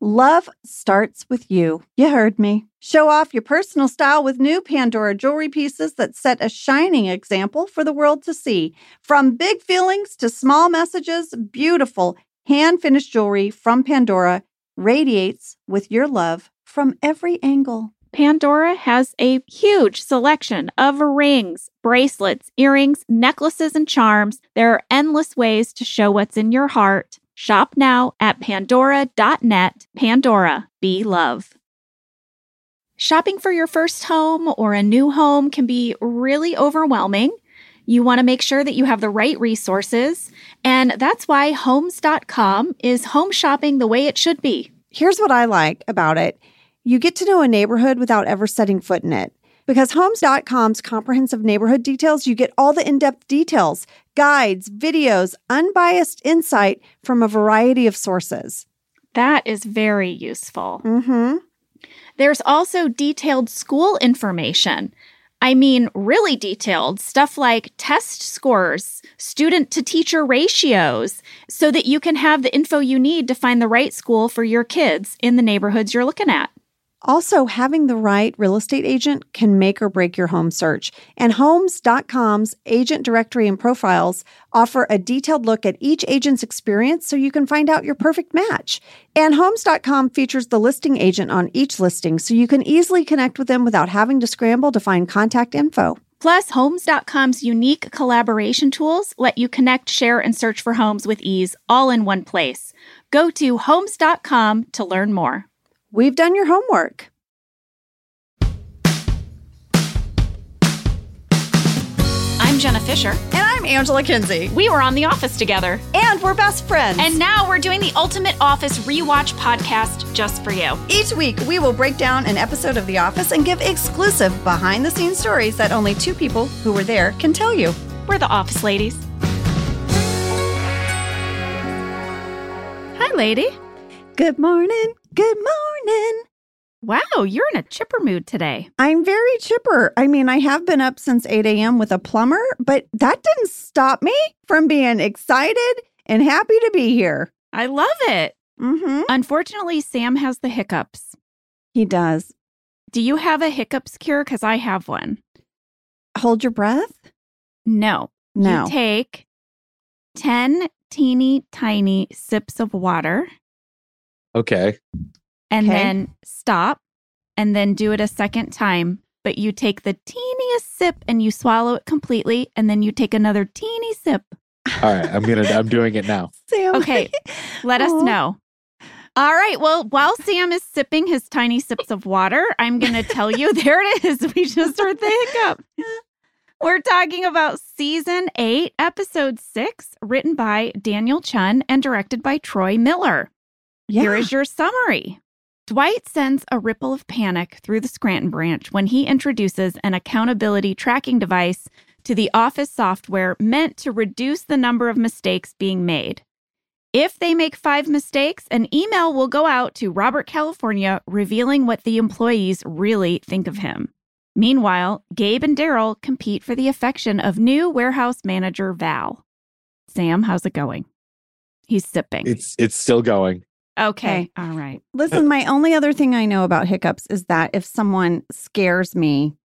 Love starts with you. You heard me. Show off your personal style with new Pandora jewelry pieces that set a shining example for the world to see. From big feelings to small messages, beautiful hand finished jewelry from Pandora radiates with your love from every angle. Pandora has a huge selection of rings, bracelets, earrings, necklaces, and charms. There are endless ways to show what's in your heart. Shop now at pandora.net. Pandora, be love. Shopping for your first home or a new home can be really overwhelming. You want to make sure that you have the right resources, and that's why Homes.com is home shopping the way it should be. Here's what I like about it you get to know a neighborhood without ever setting foot in it. Because Homes.com's comprehensive neighborhood details, you get all the in depth details, guides, videos, unbiased insight from a variety of sources. That is very useful. Mm-hmm. There's also detailed school information. I mean, really detailed stuff like test scores, student to teacher ratios, so that you can have the info you need to find the right school for your kids in the neighborhoods you're looking at. Also, having the right real estate agent can make or break your home search. And Homes.com's agent directory and profiles offer a detailed look at each agent's experience so you can find out your perfect match. And Homes.com features the listing agent on each listing so you can easily connect with them without having to scramble to find contact info. Plus, Homes.com's unique collaboration tools let you connect, share, and search for homes with ease all in one place. Go to Homes.com to learn more. We've done your homework. I'm Jenna Fischer. And I'm Angela Kinsey. We were on The Office together. And we're best friends. And now we're doing the Ultimate Office Rewatch podcast just for you. Each week, we will break down an episode of The Office and give exclusive behind the scenes stories that only two people who were there can tell you. We're the Office Ladies. Hi, lady. Good morning. Good morning. Wow, you're in a chipper mood today. I'm very chipper. I mean, I have been up since 8 a.m. with a plumber, but that didn't stop me from being excited and happy to be here. I love it. Mm-hmm. Unfortunately, Sam has the hiccups. He does. Do you have a hiccups cure? Because I have one. Hold your breath? No. No. You take 10 teeny tiny sips of water Okay. And Okay. then stop and then do it a second time. But you take the teeniest sip and you swallow it completely, and then you take another teeny sip. All right. I'm gonna. I'm doing it now. Sam. Okay, let us know. All right. Well, while Sam is sipping his tiny sips of water, I'm going to tell you there it is. We just heard the hiccup. We're talking about season eight, episode six, written by Daniel Chun and directed by Troy Miller. Yeah. Here is your summary. Dwight sends a ripple of panic through the Scranton branch when he introduces an accountability tracking device to the office software meant to reduce the number of mistakes being made. If they make five mistakes, an email will go out to Robert California revealing what the employees really think of him. Meanwhile, Gabe and Daryl compete for the affection of new warehouse manager Val. Sam, how's it going? He's sipping. It's it's still going. Okay. All right. Listen, my only other thing I know about hiccups is that if someone scares me,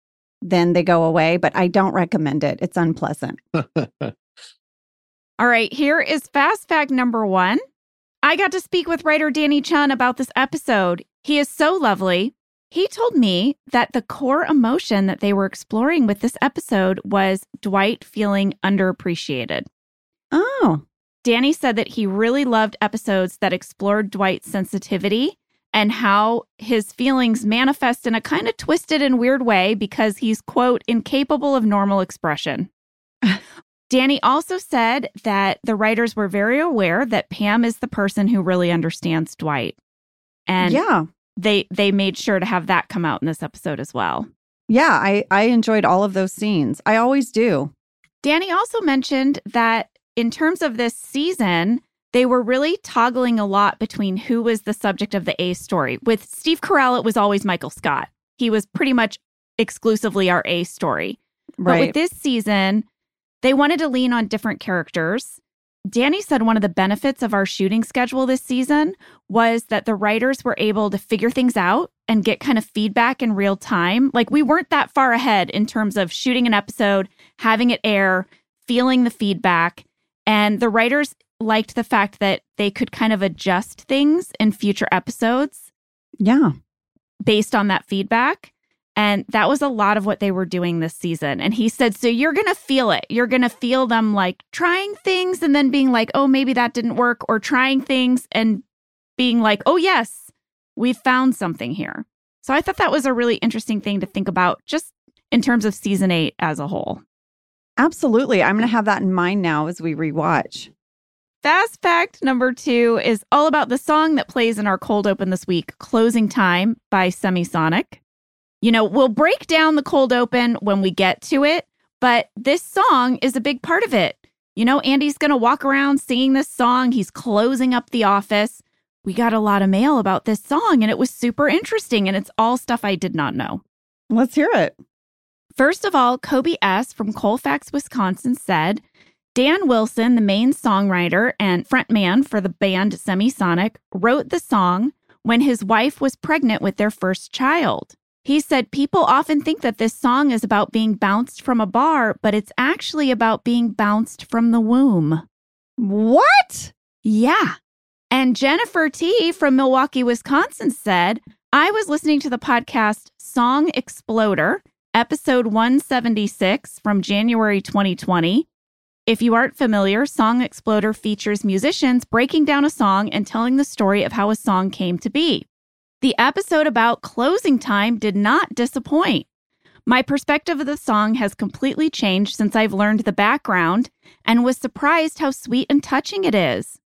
then they go away, but I don't recommend it. It's unpleasant. All right, here is fast fact number one. I got to speak with writer Danny Chun about this episode. He is so lovely. He told me that the core emotion that they were exploring with this episode was Dwight feeling underappreciated. Oh, Danny said that he really loved episodes that explored Dwight's sensitivity and how his feelings manifest in a kind of twisted and weird way because he's, quote, incapable of normal expression. Danny also said that the writers were very aware that Pam is the person who really understands Dwight. And yeah. they they made sure to have that come out in this episode as well. Yeah, I, I enjoyed all of those scenes. I always do. Danny also mentioned that in terms of this season, they were really toggling a lot between who was the subject of the A story. With Steve Carell, it was always Michael Scott. He was pretty much exclusively our A story. But with this season, they wanted to lean on different characters. Danny said one of the benefits of our shooting schedule this season was that the writers were able to figure things out and get kind of feedback in real time. Like we weren't that far ahead in terms of shooting an episode, having it air, feeling the feedback. And the writers liked the fact that they could kind of adjust things in future episodes Yeah. based on that feedback. And that was a lot of what they were doing this season. And he said, So you're going to feel it. You're going to feel them like trying things and then being like, Oh, maybe that didn't work, or trying things and being like, Oh, yes, we found something here. So I thought that was a really interesting thing to think about just in terms of season eight as a whole. Absolutely. I'm going to have that in mind now as we rewatch. Fast fact number two is all about the song that plays in our cold open this week, Closing Time by Semisonic. You know, we'll break down the cold open when we get to it, but this song is a big part of it. You know, Andy's going to walk around singing this song. He's closing up the office. We got a lot of mail about this song, and it was super interesting, and it's all stuff I did not know. Let's hear it. First of all, Kobe S. from Colfax, Wisconsin said Dan Wilson, the main songwriter and frontman for the band Semisonic, wrote the song when his wife was pregnant with their first child. He said people often think that this song is about being bounced from a bar, but it's actually about being bounced from the womb. What? Yeah. And Jennifer T from Milwaukee, Wisconsin said, I was listening to the podcast Song Exploder, episode 176 from January 2020. If you aren't familiar, Song Exploder features musicians breaking down a song and telling the story of how a song came to be. The episode about closing time did not disappoint. My perspective of the song has completely changed since I've learned the background and was surprised how sweet and touching it is.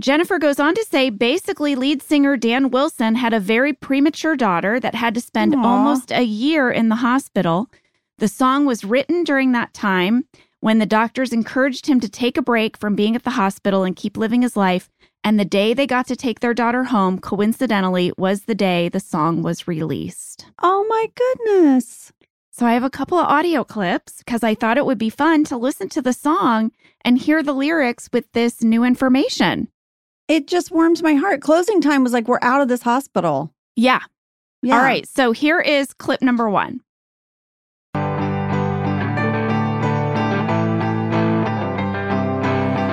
Jennifer goes on to say basically, lead singer Dan Wilson had a very premature daughter that had to spend Aw. almost a year in the hospital. The song was written during that time when the doctors encouraged him to take a break from being at the hospital and keep living his life. And the day they got to take their daughter home, coincidentally, was the day the song was released. Oh my goodness. So I have a couple of audio clips because I thought it would be fun to listen to the song and hear the lyrics with this new information. It just warms my heart. Closing time was like, we're out of this hospital. Yeah. Yeah. All right. So here is clip number one.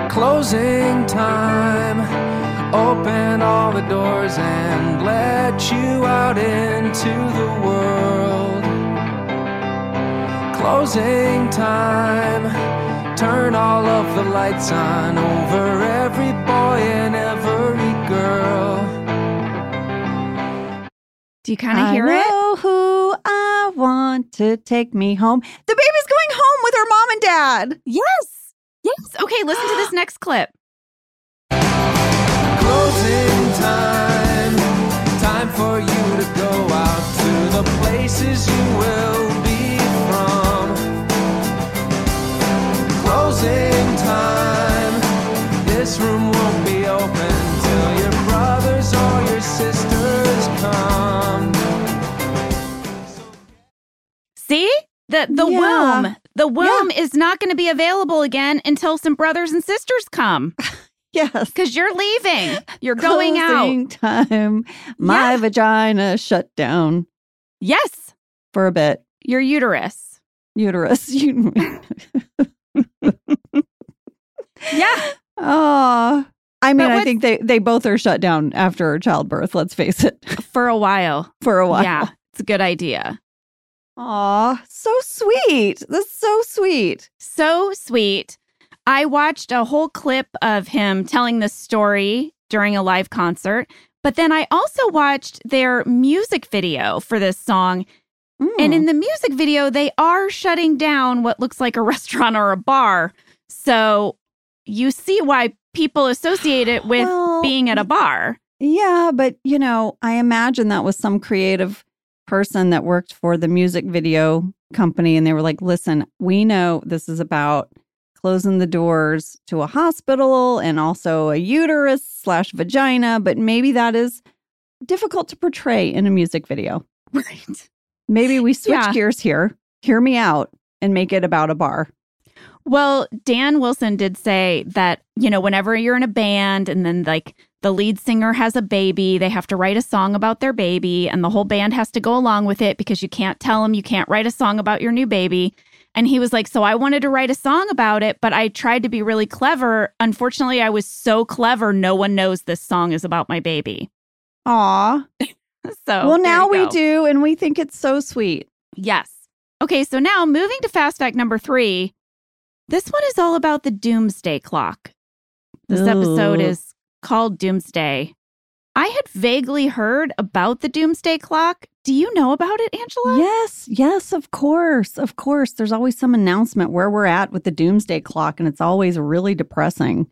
Closing time. Open all the doors and let you out into the world. Closing time. Turn all of the lights on over Do you kind of I hear it? know who I want to take me home. The baby's going home with her mom and dad. Yes. Yes. Okay. Listen to this next clip. Closing time. Time for you to go out to the places you will be from. Closing time. See? The the Yeah. womb. The womb is not going to be available again until some brothers and sisters come Yes. because you're leaving. You're going out. Time. My Yeah. vagina shut down Yes. for a bit. Your uterus. Uterus. You- Yeah. oh. I mean, I think they, they both are shut down after childbirth, let's face it, For a while. for a while. Yeah. It's a good idea. Aw, so sweet. That's so sweet. So sweet. I watched a whole clip of him telling the story during a live concert, but then I also watched their music video for this song. And Mm. in the music video, they are shutting down what looks like a restaurant or a bar. So you see why people associate it with Well, being at a bar. Yeah, but you know, I imagine that was some creative person that worked for the music video company and they were like, "Listen, we know this is about closing the doors to a hospital and also a uterus slash vagina, but maybe that is difficult to portray in a music video. Right. Maybe we switch Yeah. gears here. Hear me out and make it about a bar. Well, Dan Wilson did say that, you know, whenever you're in a band and then like the lead singer has a baby, they have to write a song about their baby and the whole band has to go along with it because you can't tell them you can't write a song about your new baby. And he was like, So I wanted to write a song about it, but I tried to be really clever. Unfortunately, I was so clever, no one knows this song is about my baby. Aw. So, well, now we do, and we think it's so sweet. Yes. Okay, so now moving to fast fact number three. This one is all about the doomsday clock. This episode is called Doomsday. I had vaguely heard about the doomsday clock. Do you know about it, Angela? Yes, yes, of course. Of course. There's always some announcement where we're at with the doomsday clock, and it's always really depressing.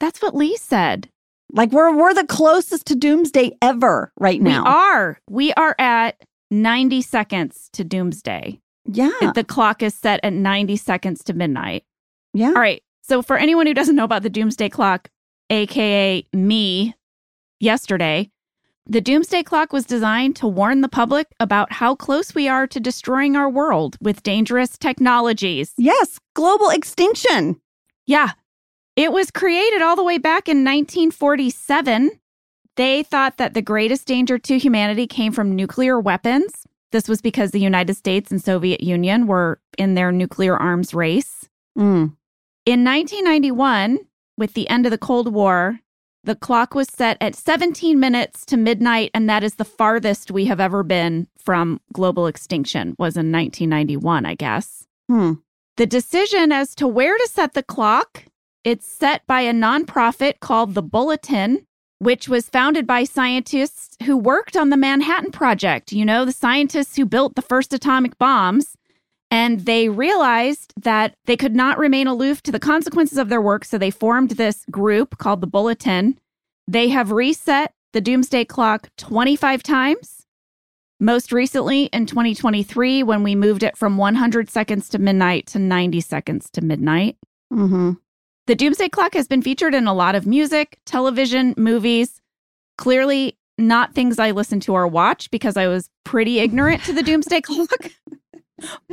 That's what Lee said. Like we're we're the closest to doomsday ever right now. We are. We are at 90 seconds to doomsday. Yeah. The clock is set at 90 seconds to midnight. Yeah. All right. So, for anyone who doesn't know about the doomsday clock, AKA me, yesterday, the doomsday clock was designed to warn the public about how close we are to destroying our world with dangerous technologies. Yes, global extinction. Yeah. It was created all the way back in 1947. They thought that the greatest danger to humanity came from nuclear weapons. This was because the United States and Soviet Union were in their nuclear arms race. Mm. In 1991, with the end of the Cold War, the clock was set at 17 minutes to midnight, and that is the farthest we have ever been from global extinction, was in 1991, I guess. Hmm. The decision as to where to set the clock, it's set by a nonprofit called the Bulletin, which was founded by scientists who worked on the Manhattan Project, you know, the scientists who built the first atomic bombs. And they realized that they could not remain aloof to the consequences of their work. So they formed this group called the Bulletin. They have reset the doomsday clock 25 times. Most recently in 2023, when we moved it from 100 seconds to midnight to 90 seconds to midnight. Mm-hmm. The doomsday clock has been featured in a lot of music, television, movies. Clearly, not things I listen to or watch because I was pretty ignorant to the doomsday clock.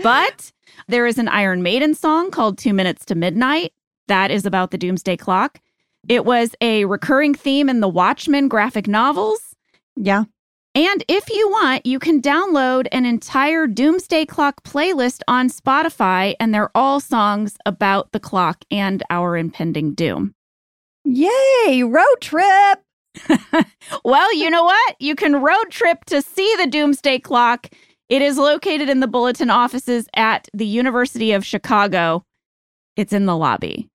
But there is an Iron Maiden song called Two Minutes to Midnight. That is about the doomsday clock. It was a recurring theme in the Watchmen graphic novels. Yeah. And if you want, you can download an entire Doomsday Clock playlist on Spotify, and they're all songs about the clock and our impending doom. Yay, road trip. Well, you know what? You can road trip to see the Doomsday Clock. It is located in the Bulletin offices at the University of Chicago. It's in the lobby.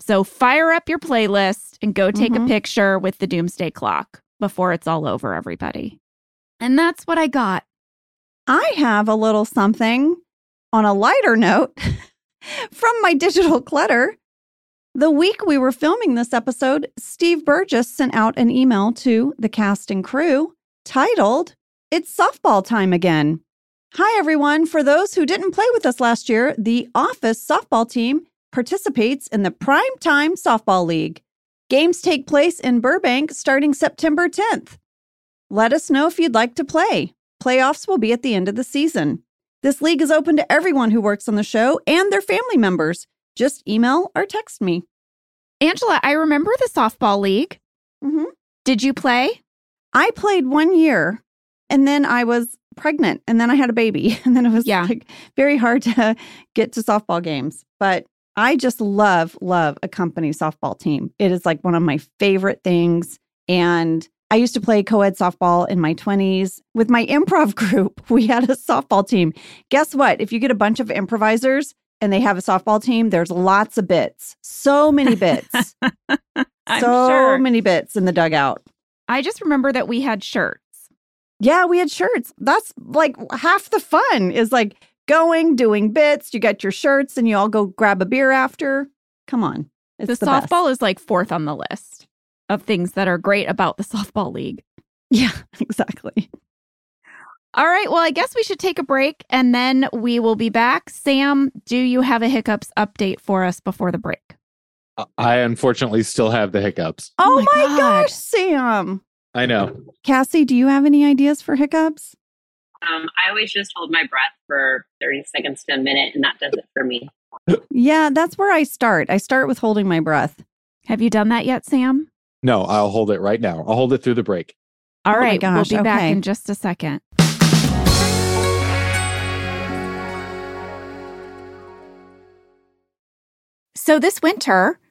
So fire up your playlist and go take a Mhm. picture with the Doomsday Clock before it's all over, everybody. And that's what I got. I have a little something on a lighter note from my digital clutter. The week we were filming this episode, Steve Burgess sent out an email to the cast and crew titled, It's softball time again. Hi, everyone. For those who didn't play with us last year, the Office softball team participates in the Prime Time Softball League. Games take place in Burbank starting September 10th. Let us know if you'd like to play. Playoffs will be at the end of the season. This league is open to everyone who works on the show and their family members. Just email or text me. Angela, I remember the softball league. Mhm. Did you play? I played one year and then I was pregnant and then I had a baby and then it was Yeah. like very hard to get to softball games. But I just love, love a company softball team. It is like one of my favorite things. And I used to play co ed softball in my 20s. With my improv group, we had a softball team. Guess what? If you get a bunch of improvisers and they have a softball team, there's lots of bits. So many bits. So sure. many bits in the dugout. I just remember that we had shirts. Yeah, we had shirts. That's like half the fun is like going, doing bits. You get your shirts and you all go grab a beer after. Come on. It's the, the, best. softball is like fourth on the list of things that are great about the softball league. Yeah, exactly. All right. Well, I guess we should take a break and then we will be back. Sam, do you have a hiccups update for us before the break? I unfortunately still have the hiccups. Oh, oh my my, gosh, Sam. I know. Cassie, do you have any ideas for hiccups? Um, I always just hold my breath for 30 seconds to a minute, and that does it for me. Yeah, that's where I start. I start with holding my breath. Have you done that yet, Sam? No, I'll hold it right now. I'll hold it through the break. All oh right, gosh, we'll be back in just a second. So this winter,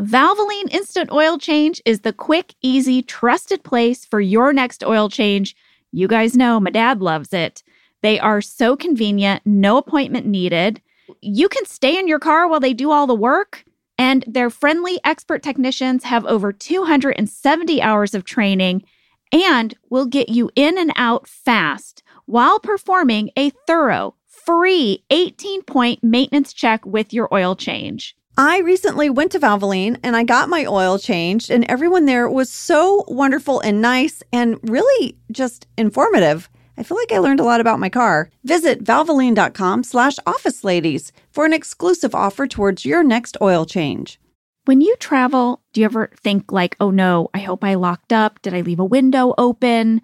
Valvoline Instant Oil Change is the quick, easy, trusted place for your next oil change. You guys know my dad loves it. They are so convenient, no appointment needed. You can stay in your car while they do all the work. And their friendly expert technicians have over 270 hours of training and will get you in and out fast while performing a thorough, free 18 point maintenance check with your oil change. I recently went to Valvoline and I got my oil changed, and everyone there was so wonderful and nice and really just informative. I feel like I learned a lot about my car. Visit valvoline.com slash office ladies for an exclusive offer towards your next oil change. When you travel, do you ever think, like, oh no, I hope I locked up? Did I leave a window open?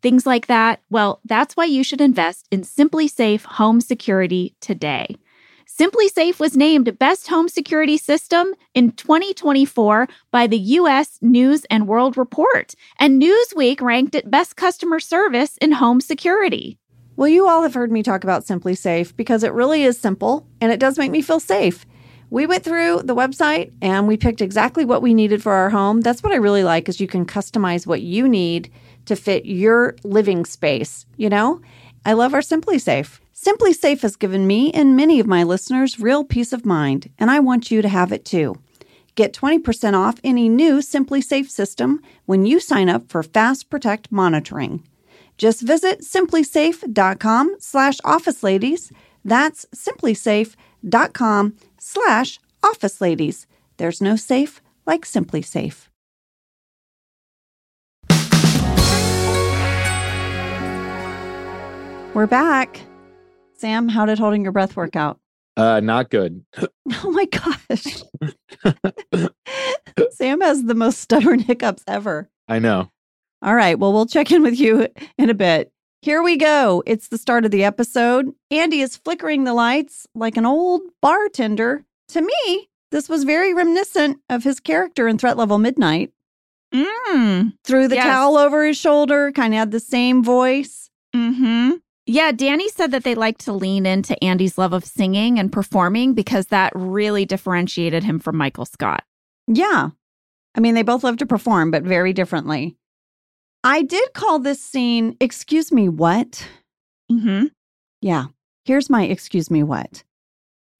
Things like that. Well, that's why you should invest in SimpliSafe Home Security today. SimpliSafe was named Best Home Security System in 2024 by the US News and World Report, and Newsweek ranked it Best Customer Service in Home Security. Well, you all have heard me talk about SimpliSafe because it really is simple and it does make me feel safe. We went through the website and we picked exactly what we needed for our home. That's what I really like is you can customize what you need to fit your living space, you know? I love our SimpliSafe. SimpliSafe has given me and many of my listeners real peace of mind, and I want you to have it too. Get 20% off any new SimpliSafe system when you sign up for Fast Protect monitoring. Just visit simplisafe.com slash office ladies. That's simplisafe.com slash office ladies. There's no safe like SimpliSafe. We're back. Sam, how did holding your breath work out? Uh, not good. Oh my gosh. Sam has the most stubborn hiccups ever. I know. All right. Well, we'll check in with you in a bit. Here we go. It's the start of the episode. Andy is flickering the lights like an old bartender. To me, this was very reminiscent of his character in Threat Level Midnight. Mm. Threw the Yes. towel over his shoulder, kind of had the same voice. Mm hmm. Yeah, Danny said that they like to lean into Andy's love of singing and performing because that really differentiated him from Michael Scott. Yeah. I mean, they both love to perform, but very differently. I did call this scene, Excuse Me, What? Mm-hmm. Yeah. Here's my excuse me what.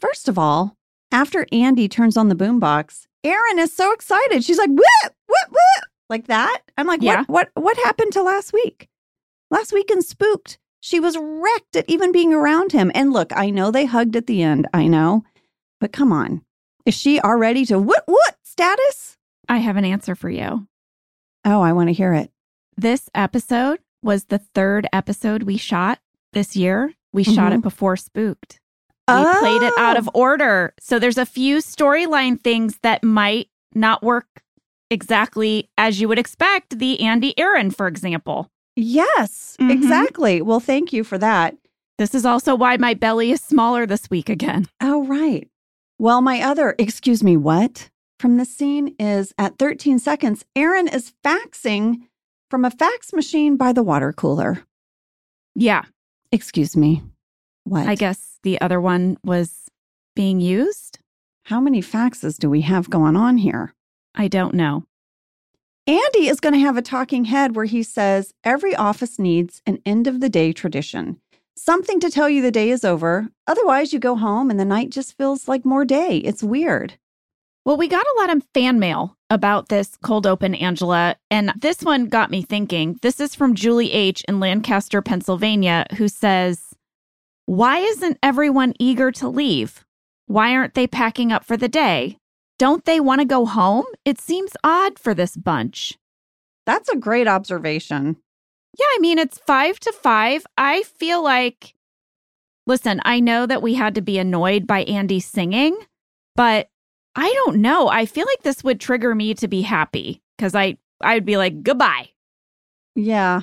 First of all, after Andy turns on the boombox, Erin is so excited. She's like, whip, whip, whip, like that. I'm like, Yeah. what, what, what happened to last week? Last week in Spooked, she was wrecked at even being around him. And look, I know they hugged at the end. I know, but come on. Is she already to what, what status? I have an answer for you. Oh, I want to hear it. This episode was the third episode we shot this year. We shot it mm-hmm. before Spooked. We played it out of Oh. order. So there's a few storyline things that might not work exactly as you would expect. The Andy Erin, for example. Yes, Mhm. exactly. Well, thank you for that. This is also why my belly is smaller this week again. Oh, right. Well, my other, excuse me, what? From this scene is at 13 seconds, Erin is faxing from a fax machine by the water cooler. Yeah, Excuse me, what? I guess the other one was being used. How many faxes do we have going on here? I don't know. Andy is going to have a talking head where he says every office needs an end of the day tradition. Something to tell you the day is over. Otherwise, you go home and the night just feels like more day. It's weird. Well, we got a lot of fan mail about this cold open, Angela. And this one got me thinking. This is from Julie H. in Lancaster, Pennsylvania, who says, Why isn't everyone eager to leave? Why aren't they packing up for the day? Don't they want to go home? It seems odd for this bunch. That's a great observation. Yeah, I mean, it's five to five. I feel like, listen, I know that we had to be annoyed by Andy singing, but I don't know. I feel like this would trigger me to be happy because I, I would be like, goodbye. Yeah.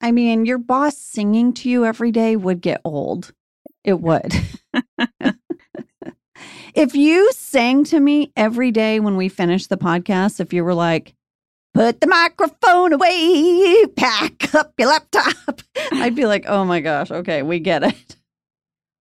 I mean, your boss singing to you every day would get old. It would. if you sang to me every day when we finished the podcast, if you were like, put the microphone away, pack up your laptop, I'd be like, oh my gosh, okay, we get it.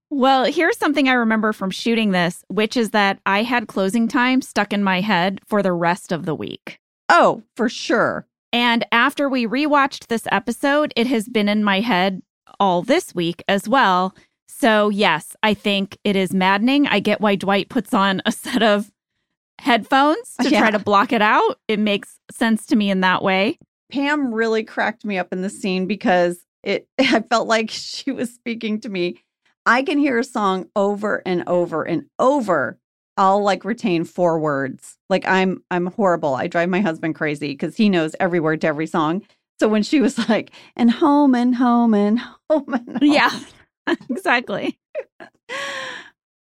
Well, here's something I remember from shooting this, which is that I had closing time stuck in my head for the rest of the week. Oh, for sure. And after we rewatched this episode, it has been in my head all this week as well. So, yes, I think it is maddening. I get why Dwight puts on a set of headphones to Yeah. try to block it out. It makes sense to me in that way. Pam really cracked me up in the scene because it I felt like she was speaking to me. I can hear a song over and over and over. I'll like retain four words. Like I'm I'm horrible. I drive my husband crazy because he knows every word to every song. So when she was like, and home and home and home and home. Yeah, exactly.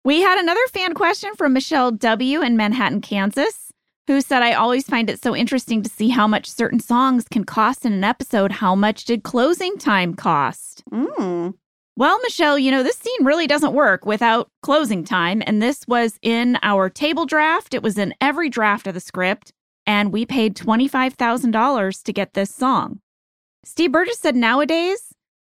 We had another fan question from Michelle W. in Manhattan, Kansas, who said, I always find it so interesting to see how much certain songs can cost in an episode. How much did closing time cost? Mm. Well, Michelle, you know, this scene really doesn't work without closing time. And this was in our table draft, it was in every draft of the script. And we paid $25,000 to get this song. Steve Burgess said nowadays,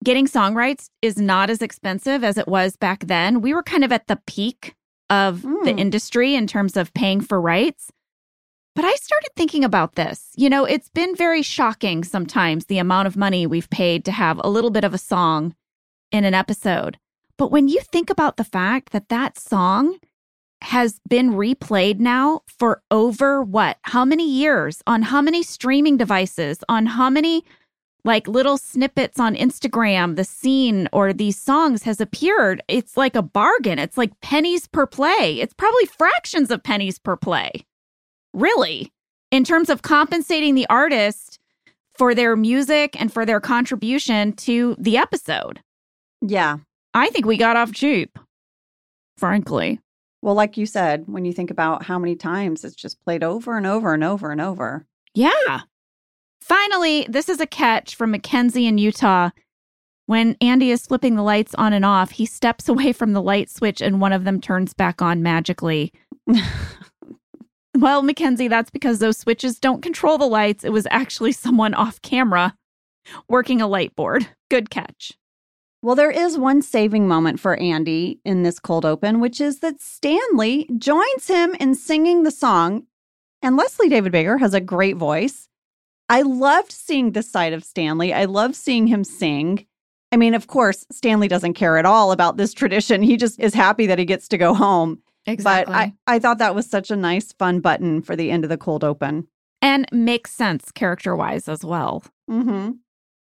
getting song rights is not as expensive as it was back then. We were kind of at the peak of the Hmm. industry in terms of paying for rights. But I started thinking about this. You know, it's been very shocking sometimes the amount of money we've paid to have a little bit of a song in an episode. But when you think about the fact that that song has been replayed now for over what? How many years? On how many streaming devices? On how many like little snippets on Instagram, the scene or these songs has appeared. It's like a bargain. It's like pennies per play. It's probably fractions of pennies per play. Really, in terms of compensating the artist for their music and for their contribution to the episode. Yeah. I think we got off cheap, frankly. Well, like you said, when you think about how many times it's just played over and over and over and over. Yeah. Finally, this is a catch from Mackenzie in Utah. When Andy is flipping the lights on and off, he steps away from the light switch and one of them turns back on magically. Well, Mackenzie, that's because those switches don't control the lights. It was actually someone off camera working a light board. Good catch. Well, there is one saving moment for Andy in this cold open, which is that Stanley joins him in singing the song. And Leslie David Baker has a great voice. I loved seeing this side of Stanley. I love seeing him sing. I mean, of course, Stanley doesn't care at all about this tradition. He just is happy that he gets to go home. But I, I thought that was such a nice, fun button for the end of the cold open. and makes sense character wise as well. hmm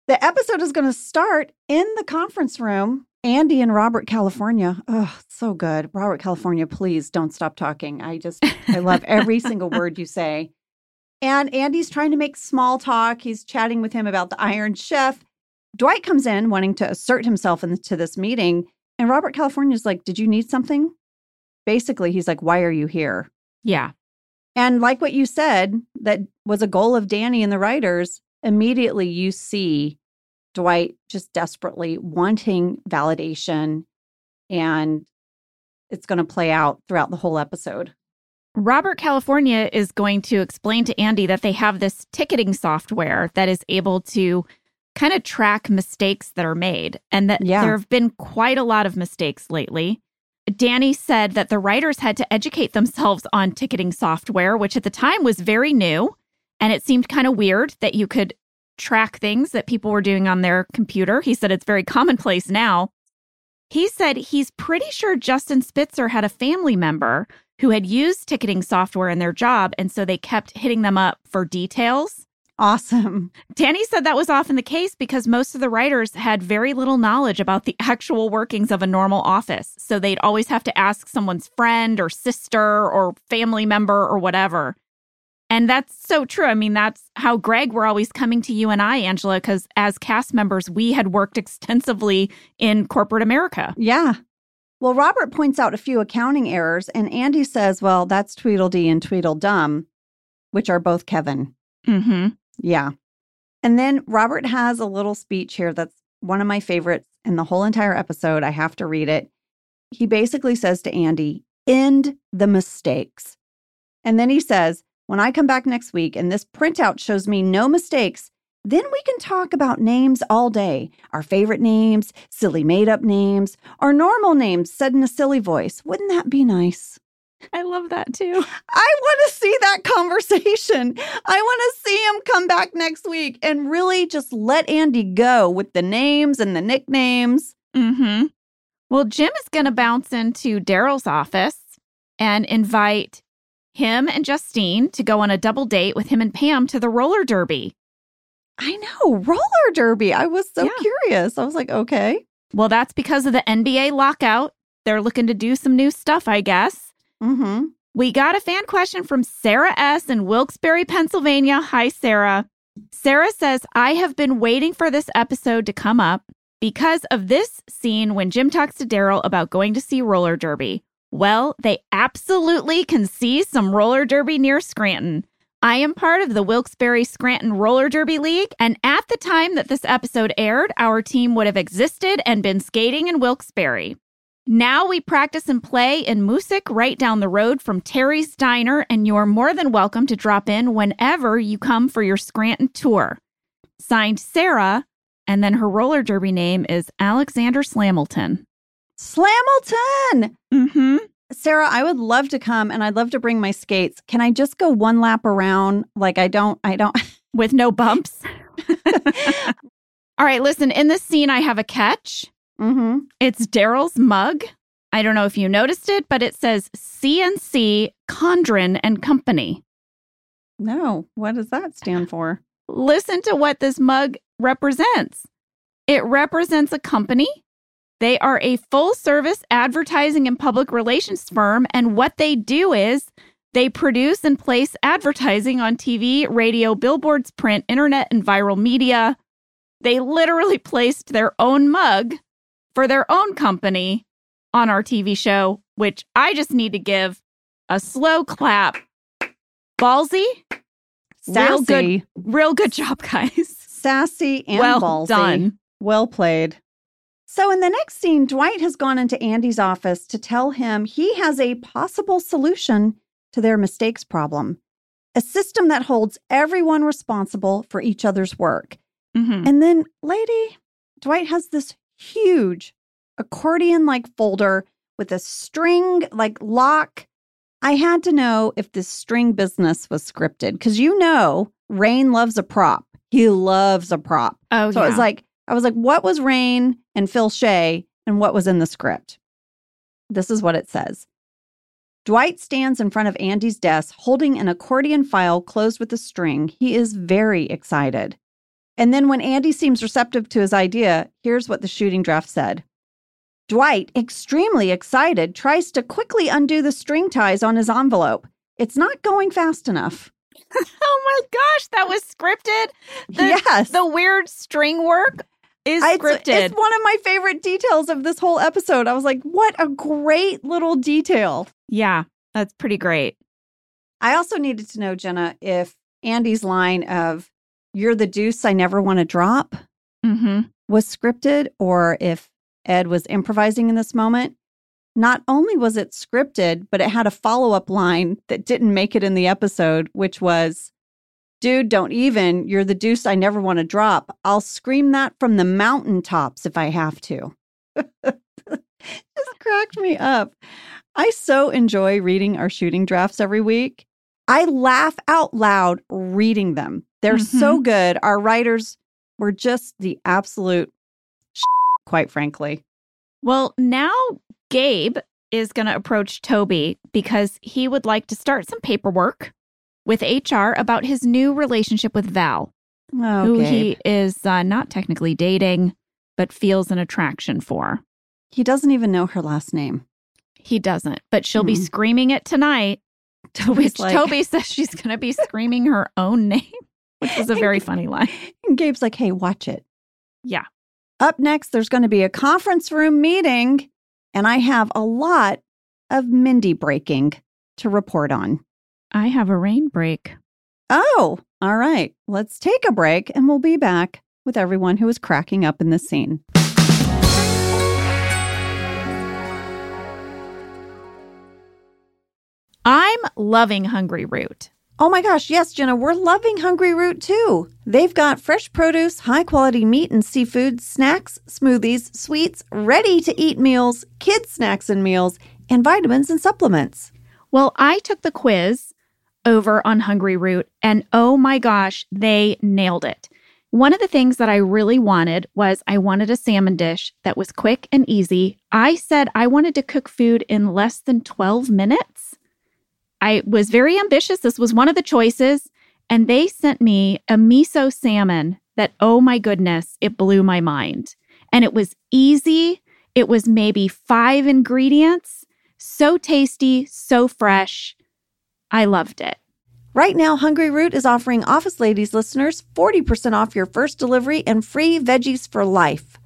The episode is going to start in the conference room. Andy and Robert, California. Oh, so good. Robert, California, please don't stop talking. I just, I love every single word you say. And Andy's trying to make small talk. He's chatting with him about the Iron Chef. Dwight comes in wanting to assert himself into this meeting. And Robert, California's like, Did you need something? Basically, he's like, Why are you here? Yeah. And like what you said, that was a goal of Danny and the writers. Immediately, you see Dwight just desperately wanting validation, and it's going to play out throughout the whole episode. Robert California is going to explain to Andy that they have this ticketing software that is able to kind of track mistakes that are made and that Yeah. there have been quite a lot of mistakes lately. Danny said that the writers had to educate themselves on ticketing software, which at the time was very new. And it seemed kind of weird that you could track things that people were doing on their computer. He said it's very commonplace now. He said he's pretty sure Justin Spitzer had a family member who had used ticketing software in their job. And so they kept hitting them up for details. Awesome. Danny said that was often the case because most of the writers had very little knowledge about the actual workings of a normal office. So they'd always have to ask someone's friend or sister or family member or whatever. And that's so true. I mean, that's how Greg were always coming to you and I, Angela, because as cast members, we had worked extensively in corporate America. Yeah. Well, Robert points out a few accounting errors, and Andy says, well, that's Tweedledee and Tweedledum, which are both Kevin. Mm-hmm. Yeah. And then Robert has a little speech here that's one of my favorites in the whole entire episode. I have to read it. He basically says to Andy, end the mistakes. And then he says, when I come back next week and this printout shows me no mistakes, then we can talk about names all day our favorite names, silly made up names, or normal names said in a silly voice. Wouldn't that be nice? I love that too. I want to see that conversation. I want to see him come back next week and really just let Andy go with the names and the nicknames. Mm-hmm. Well, Jim is going to bounce into Daryl's office and invite him and Justine to go on a double date with him and Pam to the roller derby. I know, roller derby. I was so Yeah. curious. I was like, okay. Well, that's because of the NBA lockout. They're looking to do some new stuff, I guess. Mm-hmm. We got a fan question from Sarah S. in Wilkes-Barre, Pennsylvania. Hi, Sarah. Sarah says, I have been waiting for this episode to come up because of this scene when Jim talks to Daryl about going to see roller derby. Well, they absolutely can see some roller derby near Scranton. I am part of the Wilkes-Barre Scranton Roller Derby League, and at the time that this episode aired, our team would have existed and been skating in Wilkes-Barre. Now we practice and play in Moosic right down the road from Terry's Diner, and you're more than welcome to drop in whenever you come for your Scranton tour. Signed Sarah, and then her roller derby name is Alexander Slamilton. Slamilton. Mm-hmm. Sarah, I would love to come and I'd love to bring my skates. Can I just go one lap around? Like I don't I don't With no bumps. All right, listen, in this scene, I have a catch. mm-hmm. It's Daryl's mug. I don't know if you noticed it, but it says CNC Condren and Company. No. What does that stand for? Listen to what this mug represents. It represents a company. They are a full service advertising and public relations firm. And what they do is they produce and place advertising on TV, radio, billboards, print, internet, and viral media. They literally placed their own mug for their own company on our TV show, which I just need to give a slow clap. Ballsy, Real good. Sassy. real good job, guys. Sassy and well ballsy. done. Well played. So, in the next scene, Dwight has gone into Andy's office to tell him he has a possible solution to their mistakes problem a system that holds everyone responsible for each other's work. Mhm. And then, lady, Dwight has this huge accordion like folder with a string like lock. I had to know if this string business was scripted because you know, Rainn loves a prop. He loves a prop. Oh, So yeah. it was like, I was like, what was Rainn and Phil Shea and what was in the script? This is what it says. Dwight stands in front of Andy's desk holding an accordion file closed with a string. He is very excited. And then when Andy seems receptive to his idea, here's what the shooting draft said. Dwight, extremely excited, tries to quickly undo the string ties on his envelope. It's not going fast enough. oh my gosh, that was scripted. The, yes. The weird string work is it's- scripted. It's one of my favorite details of this whole episode. I was like, what a great little detail. yeah, that's pretty great. I also needed to know, Jenna, if Andy's line of, you're the deuce I never want to drop Mm-hmm. was scripted or if Ed was improvising in this moment. Not only was it scripted, but it had a follow up line that didn't make it in the episode, which was, Dude, don't even. You're the deuce I never want to drop. I'll scream that from the mountaintops if I have to. Just cracked me up. I so enjoy reading our shooting drafts every week. I laugh out loud reading them. They're so mm-hmm. good. Our writers were just the absolute sh- quite frankly. Well, now Gabe is going to approach Toby because he would like to start some paperwork with HR about his new relationship with Val, Oh, who Gabe. he is uh, not technically dating, but feels an attraction for. he doesn't even know her last name. He doesn't, but she'll be Hmm. screaming it tonight, Toby's which like, Toby says she's going to be screaming her own name, which is a very funny line. And Gabe's like, hey, watch it. Yeah. Up next, there's going to be a conference room meeting, and I have a lot of Mindy breaking to report on. I have a Rainn break. Oh, all right. Let's take a break, and we'll be back with everyone who is cracking up in this scene. I'm loving Hungryroot. Oh my gosh, yes, Jenna, we're loving Hungryroot too. They've got fresh produce, high quality meat and seafood, snacks, smoothies, sweets, ready to eat meals, kids' snacks and meals, and vitamins and supplements. Well, I took the quiz over on Hungryroot, and oh my gosh, they nailed it. One of the things that I really wanted was I wanted a salmon dish that was quick and easy. I said I wanted to cook food in less than 12 minutes. I was very ambitious. This was one of the choices. And they sent me a miso salmon that, oh my goodness, it blew my mind. And it was easy. It was maybe five ingredients. So tasty, so fresh. I loved it. Right now, Hungryroot is offering Office Ladies listeners 40% off your first delivery and free veggies for life.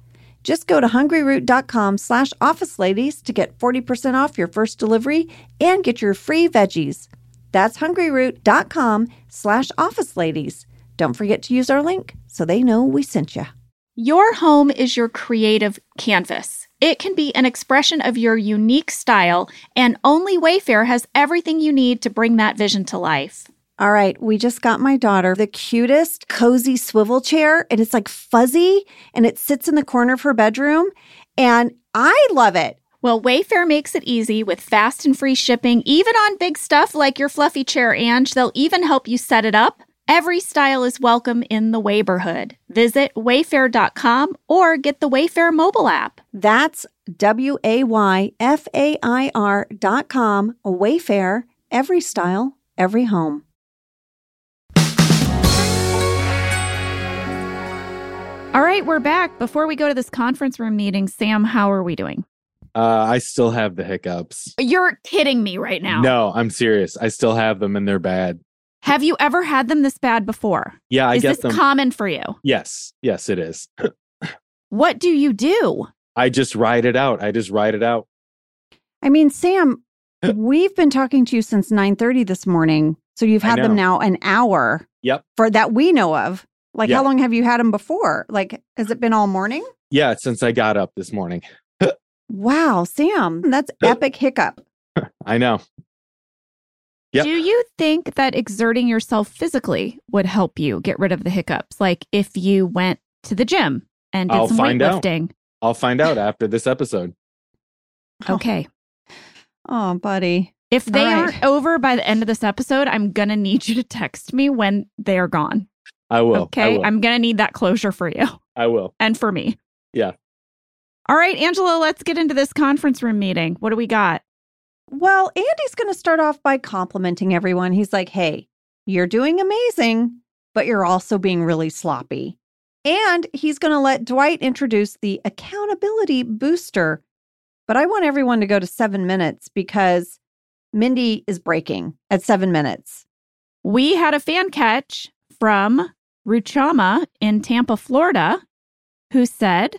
Just go to hungryroot.com slash office ladies to get 40% off your first delivery and get your free veggies. That's hungryroot.com slash office ladies. Don't forget to use our link so they know we sent you. Your home is your creative canvas. It can be an expression of your unique style, and only Wayfair has everything you need to bring that vision to life. All right, we just got my daughter the cutest cozy swivel chair, and it's like fuzzy and it sits in the corner of her bedroom. And I love it. Well, Wayfair makes it easy with fast and free shipping, even on big stuff like your fluffy chair, Ange. They'll even help you set it up. Every style is welcome in the neighborhood. Visit wayfair.com or get the Wayfair mobile app. That's W A Y F A I R dot com, Wayfair, every style, every home. All right, we're back. Before we go to this conference room meeting, Sam, how are we doing? Uh, I still have the hiccups. You're kidding me right now. No, I'm serious. I still have them and they're bad. Have you ever had them this bad before? Yeah, I is get this them. common for you? yes, yes, it is. What do you do? I just ride it out. I just ride it out. I mean, Sam, we've been talking to you since 9:30 this morning. So you've had them now an hour. Yep. For that we know of. Like Yeah. how long have you had them before? Like has it been all morning? Yeah, since I got up this morning. Wow, Sam, that's epic hiccup. I know. Yep. Do you think that exerting yourself physically would help you get rid of the hiccups? Like if you went to the gym and did I'll some find out. weightlifting? I'll find out after this episode. Okay. Oh, buddy. If they All right. aren't over by the end of this episode, I'm going to need you to text me when they're gone. I will. I okay. will. I'm going to need that closure for you I will. and for me. Yeah. All right, Angela, let's get into this conference room meeting. What do we got? Well, Andy's going to start off by complimenting everyone. He's like, hey, you're doing amazing, but you're also being really sloppy. And he's going to let Dwight introduce the accountability booster. But I want everyone to go to seven minutes because Mindy is breaking at seven minutes. We had a fan catch from Ruchama in Tampa, Florida, who said,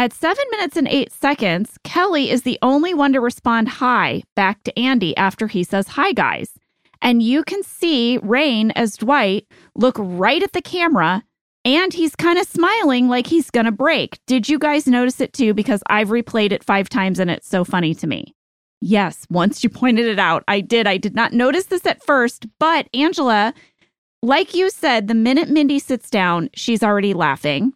At seven minutes and eight seconds, Kelly is the only one to respond hi back to Andy after he says hi, guys. And you can see Rainn as Dwight look right at the camera and he's kind of smiling like he's going to break. Did you guys notice it too? Because I've replayed it five times and it's so funny to me. Yes, once you pointed it out, I did. I did not notice this at first, but Angela, like you said, the minute Mindy sits down, she's already laughing.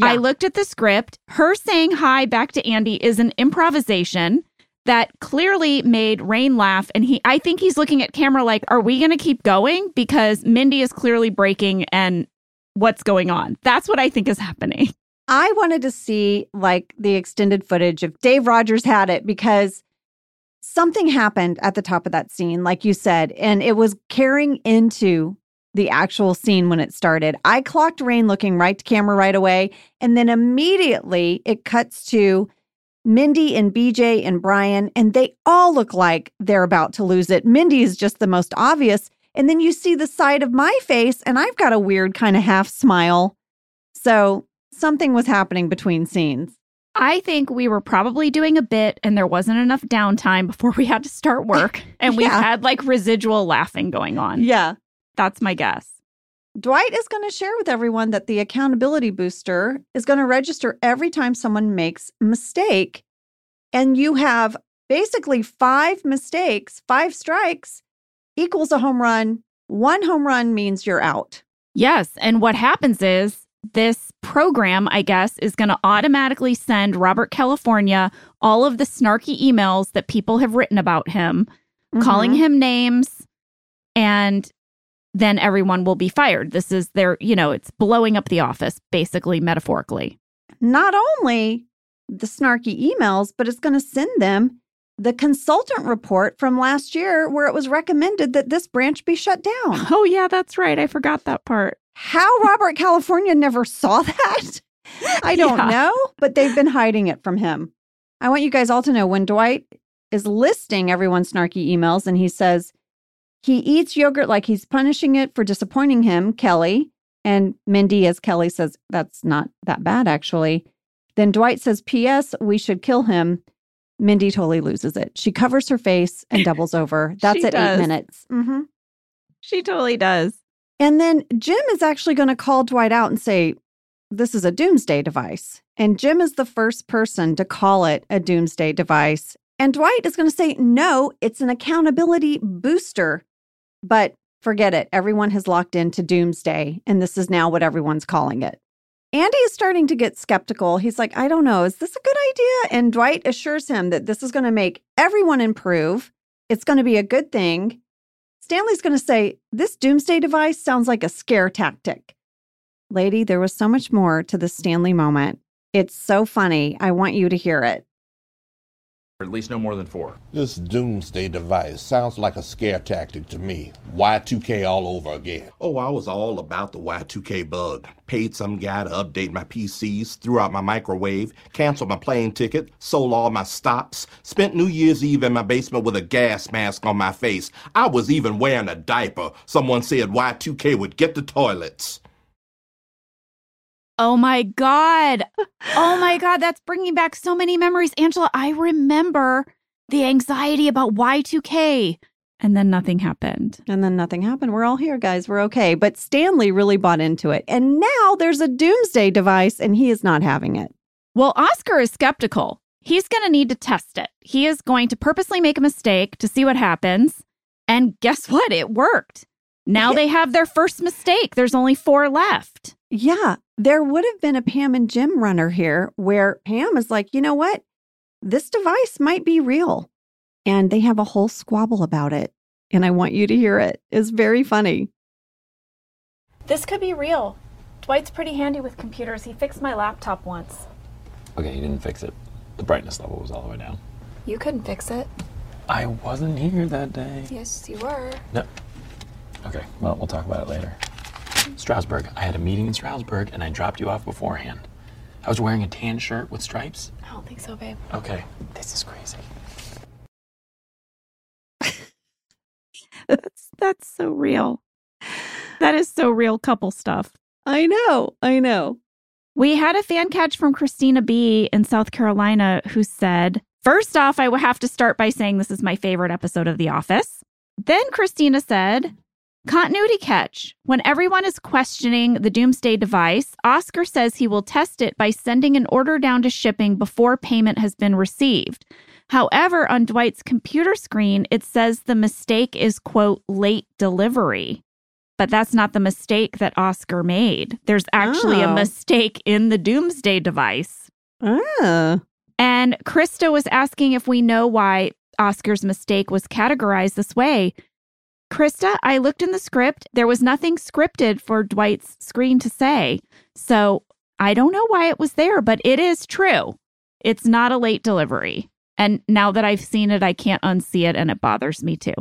I looked at the script. Her saying hi back to Andy is an improvisation. that clearly made Rainn laugh. And he, I think he's looking at camera like, are we going to keep going? Because Mindy is clearly breaking and what's going on. That's what I think is happening. I wanted to see like the extended footage if Dave Rogers had it because something happened at the top of that scene, like you said, and it was carrying into the actual scene when it started. I clocked Rainn looking right to camera right away. And then immediately it cuts to Mindy and BJ and Brian, and they all look like they're about to lose it. Mindy is just the most obvious. And then you see the side of my face, and I've got a weird kind of half smile. So something was happening between scenes. I think we were probably doing a bit and there wasn't enough downtime before we had to start work. And we Yeah. had like residual laughing going on. Yeah. That's my guess. Dwight is going to share with everyone that the accountability booster is going to register every time someone makes a mistake. And you have basically five mistakes, five strikes equals a home run. One home run means you're out. Yes. And what happens is this program, I guess, is going to automatically send Robert California all of the snarky emails that people have written about him, calling Mhm. him names, and then everyone will be fired. This is their, you know, it's blowing up the office, basically, metaphorically. not only the snarky emails, but it's going to send them the consultant report from last year where it was recommended that this branch be shut down. Oh, yeah, that's right. I forgot that part. How Robert California never saw that? I don't Yeah. know, but they've been hiding it from him. I want you guys all to know when Dwight is listing everyone's snarky emails and he says he eats yogurt like he's punishing it for disappointing him, Kelly. And Mindy, as Kelly says, that's not that bad, actually. Then Dwight says, P.S., we should kill him. Mindy totally loses it. She covers her face and doubles over. That's at does. eight minutes. hmm She totally does. and then Jim is actually going to call Dwight out and say, This is a doomsday device. And Jim is the first person to call it a doomsday device. And Dwight is going to say, No, it's an accountability booster. But forget it. Everyone has locked into doomsday. And this is now what everyone's calling it. Andy is starting to get skeptical. He's like, I don't know. Is this a good idea? And Dwight assures him that this is going to make everyone improve. It's going to be a good thing. Stanley's going to say, This doomsday device sounds like a scare tactic. Lady, there was so much more to the Stanley moment. It's so funny. I want you to hear it. Or at least no more than four. This doomsday device sounds like a scare tactic to me. Y2K all over again. Oh, I was all about the Y2K bug. Paid some guy to update my PCs, threw out my microwave, canceled my plane ticket, sold all my stops, spent New Year's Eve in my basement with a gas mask on my face. I was even wearing a diaper. Someone said Y2K would get the toilets. Oh my God. Oh my God. That's bringing back so many memories. Angela, I remember the anxiety about Y2K. And then nothing happened. And then nothing happened. We're all here, guys. We're okay. But Stanley really bought into it. And now there's a doomsday device, and he is not having it. Well, Oscar is skeptical. He's going to need to test it. He is going to purposely make a mistake to see what happens. And guess what? It worked. Now they have their first mistake. There's only four left. Yeah, there would have been a Pam and Jim runner here where Pam is like, you know what? This device might be real. And they have a whole squabble about it. And I want you to hear it. It's very funny. This could be real. Dwight's pretty handy with computers. He fixed my laptop once. Okay, he didn't fix it. The brightness level was all the way down. You couldn't fix it. I wasn't here that day. Yes, you were. No. Okay, well, we'll talk about it later. Strasbourg. I had a meeting in Strasbourg and I dropped you off beforehand. I was wearing a tan shirt with stripes. I don't think so, babe. Okay, this is crazy. That's, that's so real. That is so real couple stuff. I know. I know. We had a fan catch from Christina B in South Carolina who said, First off, I would have to start by saying this is my favorite episode of The Office. Then Christina said, Continuity catch. When everyone is questioning the doomsday device, Oscar says he will test it by sending an order down to shipping before payment has been received. However, on Dwight's computer screen, it says the mistake is, quote, late delivery. But that's not the mistake that Oscar made. There's actually a Oh. mistake in the doomsday device. Ah. And Krista was asking if we know why Oscar's mistake was categorized this way. Krista, I looked in the script. There was nothing scripted for Dwight's screen to say. So I don't know why it was there, but it is true. It's not a late delivery. And now that I've seen it, I can't unsee it and it bothers me too.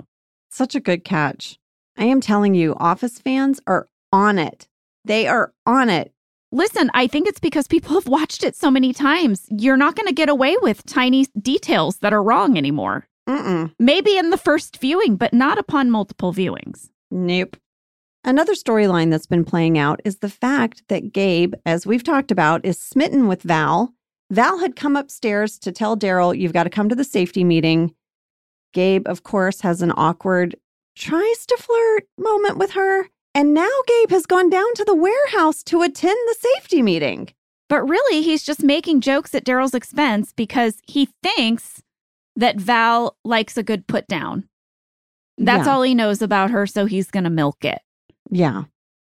Such a good catch. I am telling you, Office fans are on it. They are on it. Listen, I think it's because people have watched it so many times. You're not going to get away with tiny details that are wrong anymore. Mm-mm. Maybe in the first viewing, but not upon multiple viewings. Nope. Another storyline that's been playing out is the fact that Gabe, as we've talked about, is smitten with Val. Val had come upstairs to tell Darryl, You've got to come to the safety meeting. Gabe, of course, has an awkward, tries to flirt moment with her. And now Gabe has gone down to the warehouse to attend the safety meeting. But really, he's just making jokes at Darryl's expense because he thinks that Val likes a good put down. That's Yeah. all he knows about her, so he's going to milk it. Yeah.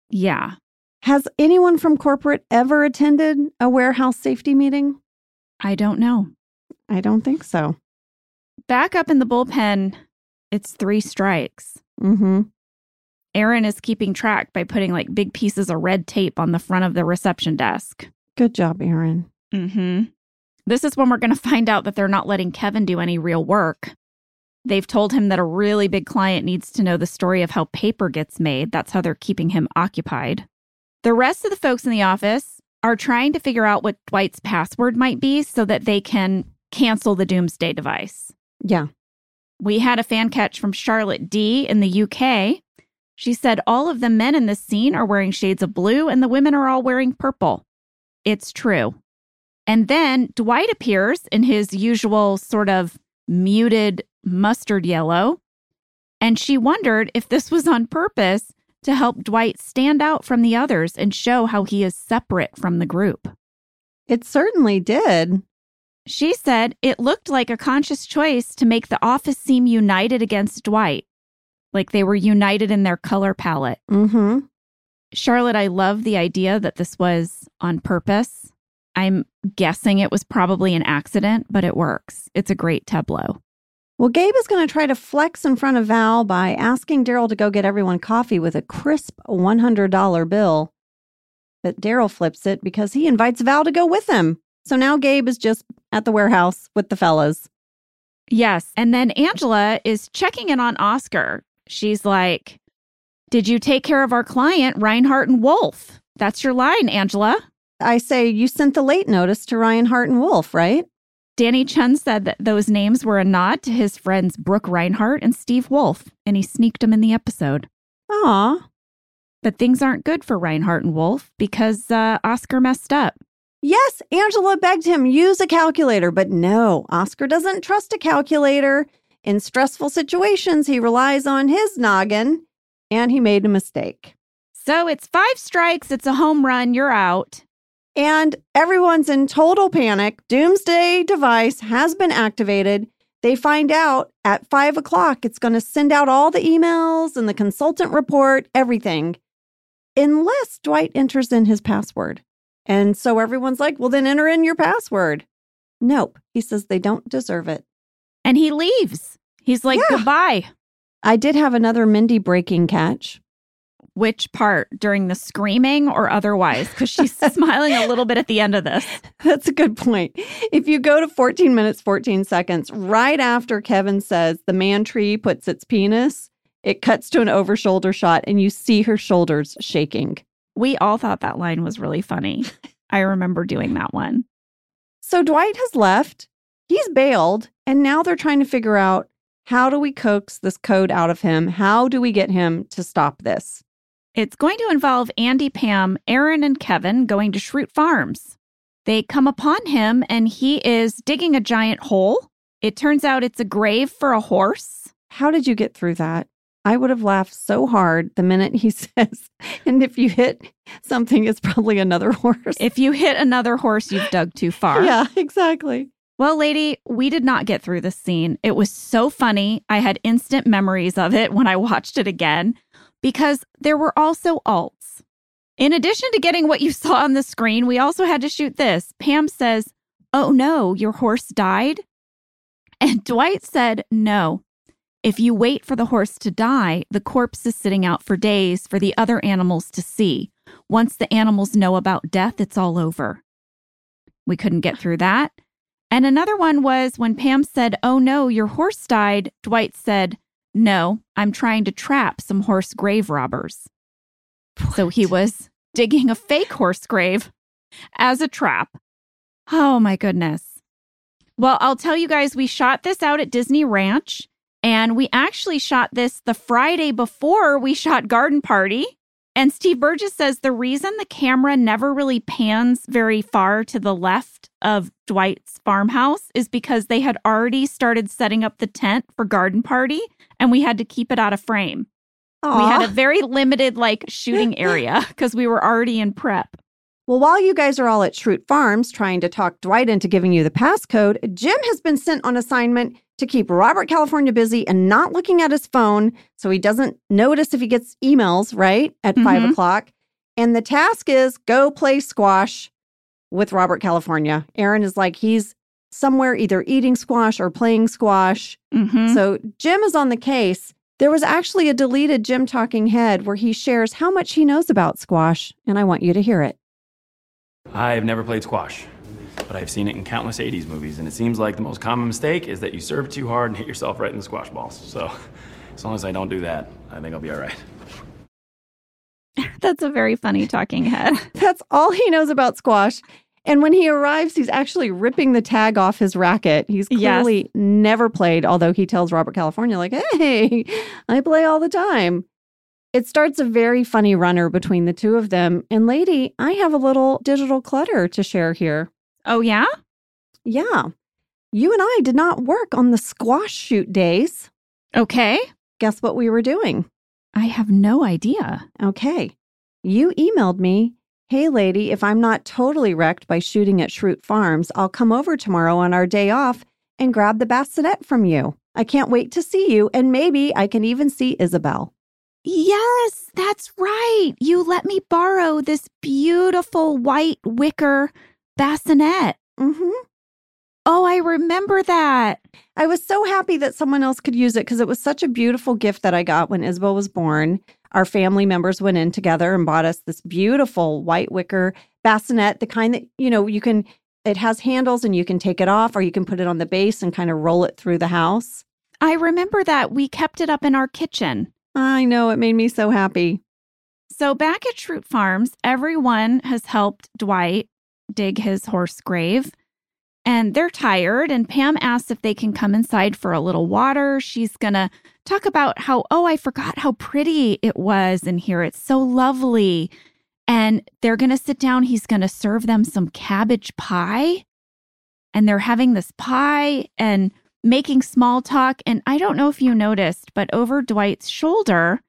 Yeah. Has anyone from corporate ever attended a warehouse safety meeting? I don't know. I don't think so. Back up in the bullpen, it's three strikes. Mm-hmm. Erin is keeping track by putting like big pieces of red tape on the front of the reception desk. Good job, Erin. Mm-hmm. This is when we're going to find out that they're not letting Kevin do any real work. They've told him that a really big client needs to know the story of how paper gets made. That's how they're keeping him occupied. The rest of the folks in the office are trying to figure out what Dwight's password might be so that they can cancel the doomsday device. Yeah. We had a fan catch from Charlotte D in the UK. She said all of the men in this scene are wearing shades of blue and the women are all wearing purple. It's true. And then Dwight appears in his usual sort of muted mustard yellow. And she wondered if this was on purpose to help Dwight stand out from the others and show how he is separate from the group. It certainly did. She said it looked like a conscious choice to make the office seem united against Dwight, like they were united in their color palette. Mm-hmm. Charlotte, I love the idea that this was on purpose. I'm guessing it was probably an accident, but it works. It's a great tableau. Well, Gabe is going to try to flex in front of Val by asking Darryl to go get everyone coffee with a crisp $100 bill. But Darryl flips it because he invites Val to go with him. So now Gabe is just at the warehouse with the fellas. Yes. And then Angela is checking in on Oscar. She's like, Did you take care of our client, Reinhardt and Wolf? That's your line, Angela. I say, you sent the late notice to Reinhardt and Wolf, right? Danny Chun said that those names were a nod to his friends Brooke Reinhardt and Steve Wolf, and he sneaked them in the episode. Aw. But things aren't good for Reinhardt and Wolf because uh, Oscar messed up. Yes, Angela begged him use a calculator, but no, Oscar doesn't trust a calculator. In stressful situations, he relies on his noggin, and he made a mistake. So it's five strikes, it's a home run, you're out. And everyone's in total panic. Doomsday device has been activated. They find out at five o'clock it's going to send out all the emails and the consultant report, everything, unless Dwight enters in his password. And so everyone's like, well, then enter in your password. Nope. He says they don't deserve it. And he leaves. He's like, Yeah. goodbye. I did have another Mindy breaking catch. Which part? During the screaming or otherwise? Because she's smiling a little bit at the end of this. That's a good point. If you go to 14 minutes, 14 seconds, right after Kevin says the man tree puts its penis, it cuts to an over shoulder shot and you see her shoulders shaking. We all thought that line was really funny. I remember doing that one. So Dwight has left, he's bailed, and now they're trying to figure out how do we coax this code out of him? How do we get him to stop this? It's going to involve Andy, Pam, Erin, and Kevin going to Schrute Farms. They come upon him and he is digging a giant hole. It turns out it's a grave for a horse. How did you get through that? I would have laughed so hard the minute he says, and if you hit something, it's probably another horse. If you hit another horse, you've dug too far. yeah, exactly. Well, lady, we did not get through this scene. It was so funny. I had instant memories of it when I watched it again because there were also alts. In addition to getting what you saw on the screen, we also had to shoot this. Pam says, Oh no, your horse died? And Dwight said, No. If you wait for the horse to die, the corpse is sitting out for days for the other animals to see. Once the animals know about death, it's all over. We couldn't get through that. And another one was when Pam said, Oh no, your horse died. Dwight said, No, I'm trying to trap some horse grave robbers. So he was digging a fake horse grave as a trap. Oh my goodness. Well, I'll tell you guys, we shot this out at Disney Ranch, and we actually shot this the Friday before we shot Garden Party. And Steve Burgess says the reason the camera never really pans very far to the left of Dwight's farmhouse is because they had already started setting up the tent for Garden Party, and we had to keep it out of frame. We had a very limited like shooting area because we were already in prep. Well, while you guys are all at Schrute Farms trying to talk Dwight into giving you the passcode, Jim has been sent on assignment to keep Robert California busy and not looking at his phone so he doesn't notice if he gets emails, right? At five Mhm. o'clock. And the task is go play squash with Robert California. Erin is like, he's somewhere either eating squash or playing squash. Mhm. So Jim is on the case. There was actually a deleted Jim talking head where he shares how much he knows about squash, and I want you to hear it. I've never played squash, but I've seen it in countless 80s movies, and it seems like the most common mistake is that you serve too hard and hit yourself right in the squash balls. So, as long as I don't do that, I think I'll be all right. That's a very funny talking head. That's all he knows about squash. And when he arrives, he's actually ripping the tag off his racket. He's Yes. clearly never played, although he tells Robert California, like, hey, I play all the time. It starts a very funny runner between the two of them. And, lady, I have a little digital clutter to share here. Oh, yeah? Yeah. You and I did not work on the squash shoot days. Okay. Guess what we were doing? I have no idea. Okay. You emailed me, Hey, lady, if I'm not totally wrecked by shooting at Schrute Farms, I'll come over tomorrow on our day off and grab the bassinet from you. I can't wait to see you, and maybe I can even see Isabel. Yes, that's right. You let me borrow this beautiful white wicker bassinet. Mm-hmm. Oh, I remember that. I was so happy that someone else could use it because it was such a beautiful gift that I got when Isabel was born. Our family members went in together and bought us this beautiful white wicker bassinet, the kind that, you know, you can, it has handles and you can take it off or you can put it on the base and kind of roll it through the house. I remember that. We kept it up in our kitchen. I know, it made me so happy. So back at Schrute Farms, everyone has helped Dwight dig his horse grave. And they're tired. And Pam asks if they can come inside for a little water. She's going to talk about how, oh, I forgot how pretty it was in here. It's so lovely. And they're going to sit down. He's going to serve them some cabbage pie. And they're having this pie and making small talk. And I don't know if you noticed, but over Dwight's shoulder,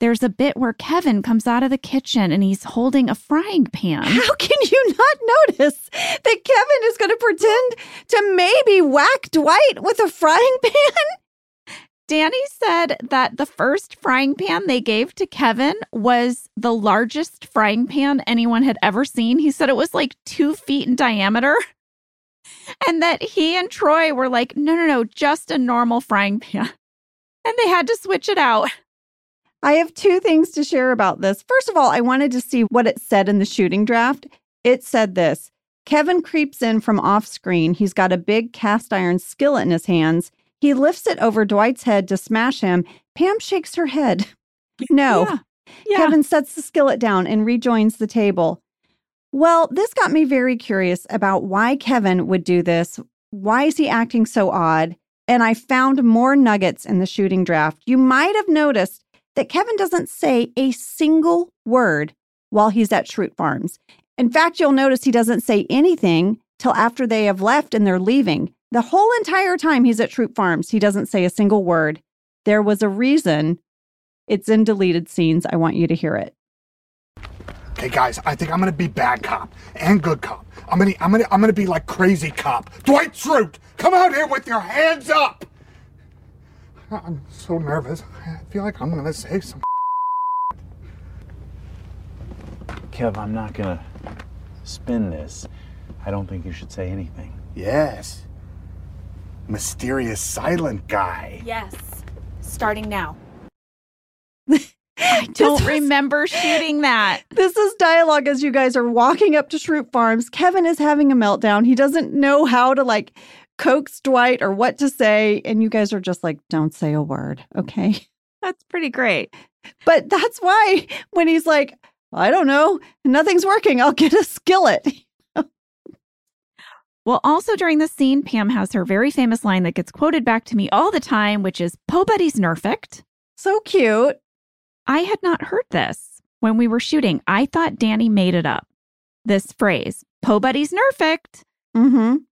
there's a bit where Kevin comes out of the kitchen and he's holding a frying pan. How can you not notice that Kevin is going to pretend to maybe whack Dwight with a frying pan? Danny said that the first frying pan they gave to Kevin was the largest frying pan anyone had ever seen. He said it was like two feet in diameter. And that he and Troy were like, no, no, no, just a normal frying pan. And they had to switch it out. I have two things to share about this. First of all, I wanted to see what it said in the shooting draft. It said this Kevin creeps in from off screen. He's got a big cast iron skillet in his hands. He lifts it over Dwight's head to smash him. Pam shakes her head. No. Yeah. Yeah. Kevin sets the skillet down and rejoins the table. Well, this got me very curious about why Kevin would do this. Why is he acting so odd? And I found more nuggets in the shooting draft. You might have noticed that Kevin doesn't say a single word while he's at Schrute Farms. In fact, you'll notice he doesn't say anything till after they have left and they're leaving. The whole entire time he's at Schrute Farms, he doesn't say a single word. There was a reason. It's in deleted scenes. I want you to hear it. Okay, guys, I think I'm gonna be bad cop and good cop. I'm gonna, I'm gonna, I'm gonna be like crazy cop. Dwight Schrute, come out here with your hands up. I'm so nervous. I feel like I'm gonna say some. Kev, I'm not gonna spin this. I don't think you should say anything. Yes. Mysterious silent guy. Yes. Starting now. I don't remember shooting that. This is dialogue as you guys are walking up to Schrute Farms. Kevin is having a meltdown. He doesn't know how to like coax Dwight or what to say. And you guys are just like, don't say a word. Okay. That's pretty great. But that's why when he's like, I don't know, nothing's working, I'll get a skillet. Well, also during this scene, Pam has her very famous line that gets quoted back to me all the time, which is Pobody's nerfect. So cute. I had not heard this when we were shooting. I thought Danny made it up. This phrase, Pobody's nerfect. Mm-hmm.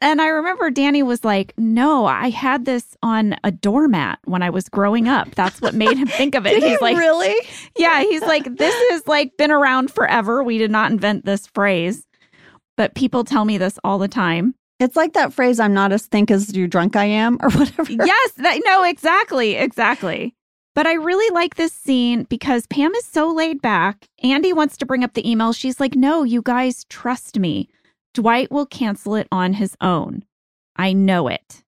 And I remember Danny was like, No, I had this on a doormat when I was growing up. That's what made him think of it. He's like, really? Yeah, he's like, This has like been around forever. We did not invent this phrase. But people tell me this all the time. It's like that phrase, I'm not as think as you drunk I am, or whatever. Yes, that, no, exactly, exactly. But I really like this scene because Pam is so laid back. Andy wants to bring up the email. She's like, no, you guys trust me. Dwight will cancel it on his own. I know it.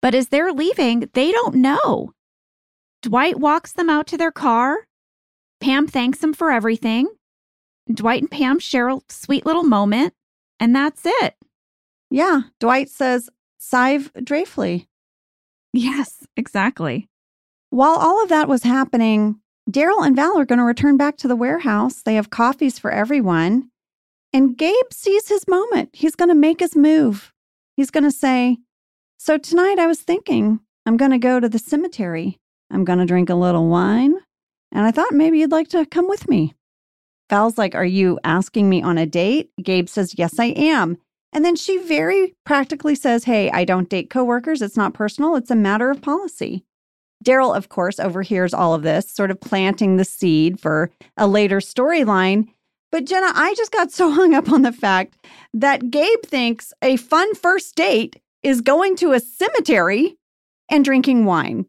But as they're leaving, they don't know. Dwight walks them out to their car. Pam thanks him for everything. Dwight and Pam share a sweet little moment, and that's it. Yeah. Dwight says, Sive drafely. Yes, exactly. While all of that was happening, Darryl and Val are going to return back to the warehouse. They have coffees for everyone. And Gabe sees his moment. He's going to make his move. He's going to say, So tonight I was thinking, I'm going to go to the cemetery. I'm going to drink a little wine. And I thought maybe you'd like to come with me. Val's like, Are you asking me on a date? Gabe says, Yes, I am. And then she very practically says, Hey, I don't date coworkers. It's not personal, it's a matter of policy. Darryl, of course, overhears all of this, sort of planting the seed for a later storyline. But Jenna, I just got so hung up on the fact that Gabe thinks a fun first date is going to a cemetery and drinking wine.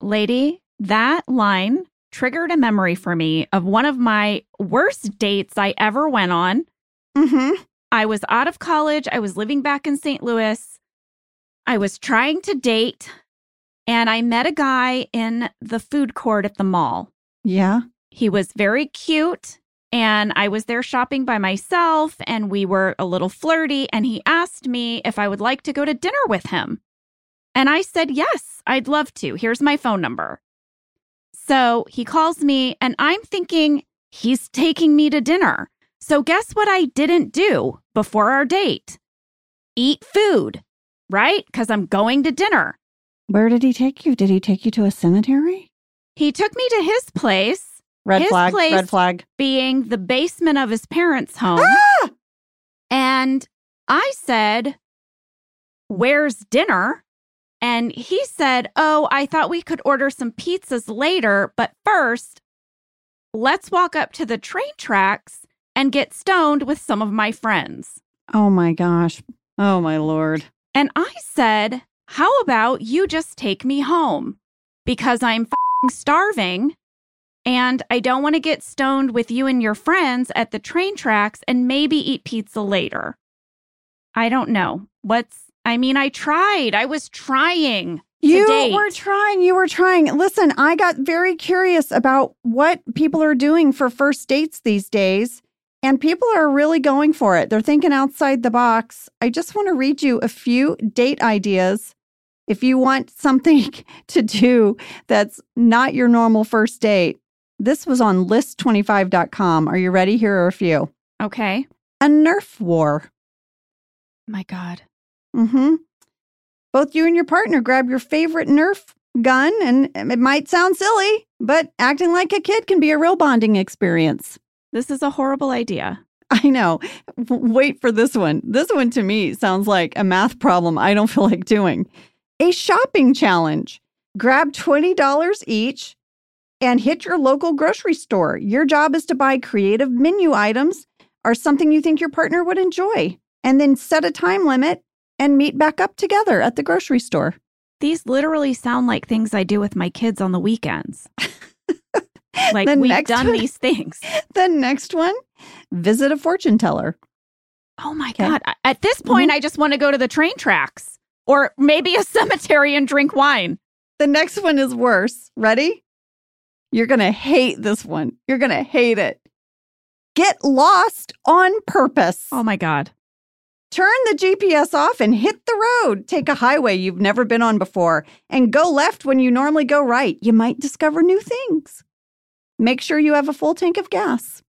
Lady, that line triggered a memory for me of one of my worst dates I ever went on. Mm-hmm. I was out of college. I was living back in St. Louis. I was trying to date, and I met a guy in the food court at the mall. Yeah. He was very cute, and I was there shopping by myself, and we were a little flirty. And he asked me if I would like to go to dinner with him. And I said, Yes, I'd love to. Here's my phone number. So he calls me, and I'm thinking he's taking me to dinner. So, guess what I didn't do before our date? Eat food, right? Because I'm going to dinner. Where did he take you? Did he take you to a cemetery? He took me to his place. Red his flag. place Red flag. Being the basement of his parents' home. Ah! And I said, Where's dinner? And he said, Oh, I thought we could order some pizzas later, but first, let's walk up to the train tracks and get stoned with some of my friends. Oh my gosh. Oh my lord. And I said, How about you just take me home? Because I'm fing starving and I don't want to get stoned with you and your friends at the train tracks and maybe eat pizza later. I don't know. What's, I mean, I tried. I was trying. You date. were trying. You were trying. Listen, I got very curious about what people are doing for first dates these days. And people are really going for it. They're thinking outside the box. I just want to read you a few date ideas. If you want something to do that's not your normal first date, this was on list25.com. Are you ready? Here are a few. Okay. A Nerf war. My God. Mm-hmm. Both you and your partner grab your favorite Nerf gun, and it might sound silly, but acting like a kid can be a real bonding experience. This is a horrible idea. I know. Wait for this one. This one to me sounds like a math problem I don't feel like doing. A shopping challenge. Grab $20 each and hit your local grocery store. Your job is to buy creative menu items or something you think your partner would enjoy, and then set a time limit and meet back up together at the grocery store. These literally sound like things I do with my kids on the weekends. like The we've done one- these things. The next one, visit a fortune teller. Oh my Okay. God. At this mm-hmm. point, I just want to go to the train tracks or maybe a cemetery and drink wine. The next one is worse. Ready? You're going to hate this one. You're going to hate it. Get lost on purpose. Oh my God. Turn the GPS off and hit the road. Take a highway you've never been on before and go left when you normally go right. You might discover new things. Make sure you have a full tank of gas.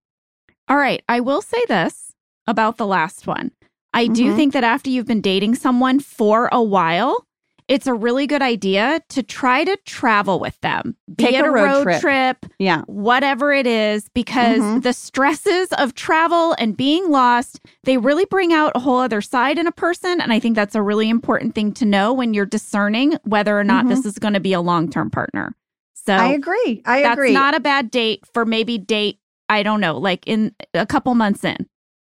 All right. I will say this about the last one. I do Mhm. think that after you've been dating someone for a while, it's a really good idea to try to travel with them. Be Take it a a road road, trip. trip. Yeah. whatever it is, because Mhm. the stresses of travel and being lost, they really bring out a whole other side in a person. And I think that's a really important thing to know when you're discerning whether or not this is going to be a long term partner. So I agree. I agree. that's agree. not a bad date for maybe date, I don't know, like in a couple months in.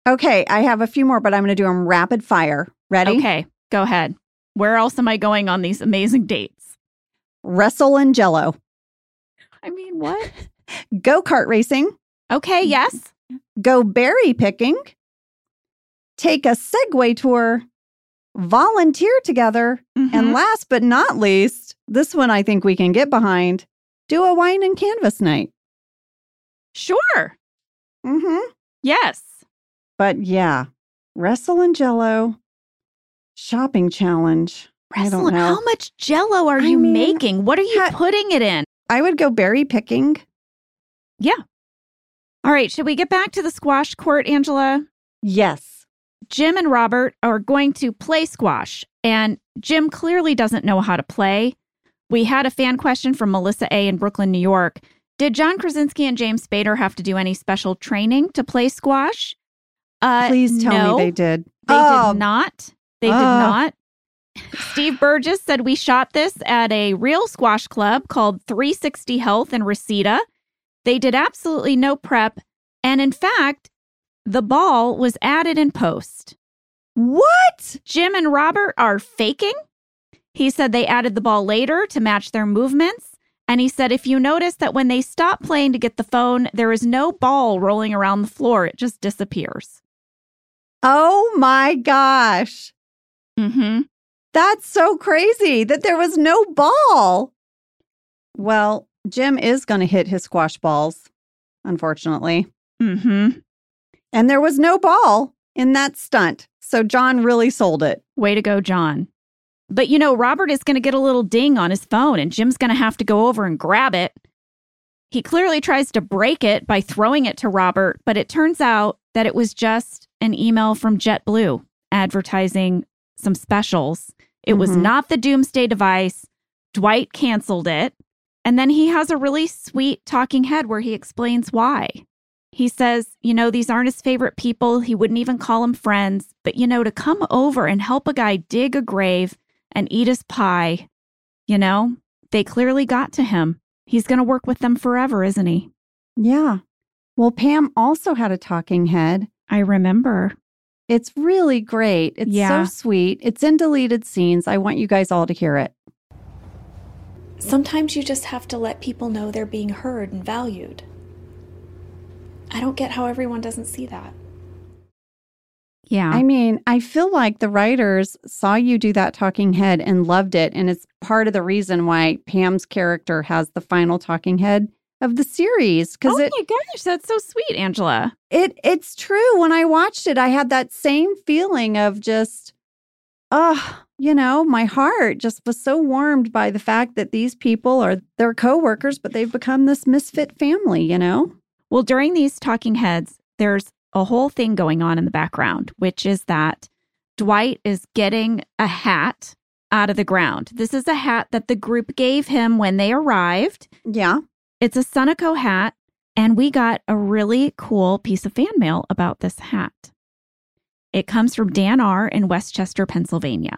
okay, I have a few more, but I'm going to do them rapid fire. Ready? Okay, go ahead. Where else am I going on these amazing dates? Wrestle and jello. I mean, what? Go kart racing. Okay, yes. Go berry picking. Take a Segway tour. Volunteer together. Mhm. And last but not least, this one I think we can get behind do a wine and canvas night. sure. Mm-hmm. Yes. But yeah, wrestle and jello, shopping challenge. I don't know. How much jello are I you mean, making? What are you ha- putting it in? I would go berry picking. Yeah. All right, should we get back to the squash court, Angela? Yes. Jim and Robert are going to play squash, and Jim clearly doesn't know how to play. We had a fan question from Melissa A. in Brooklyn, New York. Did John Krasinski and James Spader have to do any special training to play squash? Uh, Please tell no, me they did. They Oh, did not. They did Oh. not. Steve Burgess said we shot this at a real squash club called 360 Health in Reseda. They did absolutely no prep. And in fact, the ball was added in post. What? Jim and Robert are faking. He said they added the ball later to match their movements. And he said if you notice that when they stop playing to get the phone, there is no ball rolling around the floor, it just disappears. Oh my gosh. Mm-hmm. That's so crazy that there was no ball. Well, Jim is going to hit his squash balls, unfortunately. Mm-hmm. And there was no ball in that stunt. So John really sold it. Way to go, John. But you know, Robert is going to get a little ding on his phone, and Jim's going to have to go over and grab it. He clearly tries to break it by throwing it to Robert, but it turns out that it was just an email from JetBlue advertising some specials. It was Mhm. not the Doomsday device. Dwight canceled it. And then he has a really sweet talking head where he explains why. He says, you know, these aren't his favorite people. He wouldn't even call them friends. But, you know, to come over and help a guy dig a grave and eat his pie, you know, they clearly got to him. He's going to work with them forever, isn't he? Yeah. Well, Pam also had a talking head. I remember. It's really great. It's Yeah. so sweet. It's in deleted scenes. I want you guys all to hear it. Sometimes you just have to let people know they're being heard and valued. I don't get how everyone doesn't see that. Yeah. I mean, I feel like the writers saw you do that talking head and loved it. And it's part of the reason why Pam's character has the final talking head of the series. Because oh it, my gosh, that's so sweet, Angela. it it's true. When I watched it, I had that same feeling of just, oh, you know, my heart just was so warmed by the fact that these people are their coworkers, but they've become this misfit family, you know? Well, during these talking heads, there's a whole thing going on in the background, which is that Dwight is getting a hat out of the ground. This is a hat that the group gave him when they arrived. Yeah. It's a Sunoco hat, and we got a really cool piece of fan mail about this hat. It comes from Dan R. in West Chester, Pennsylvania,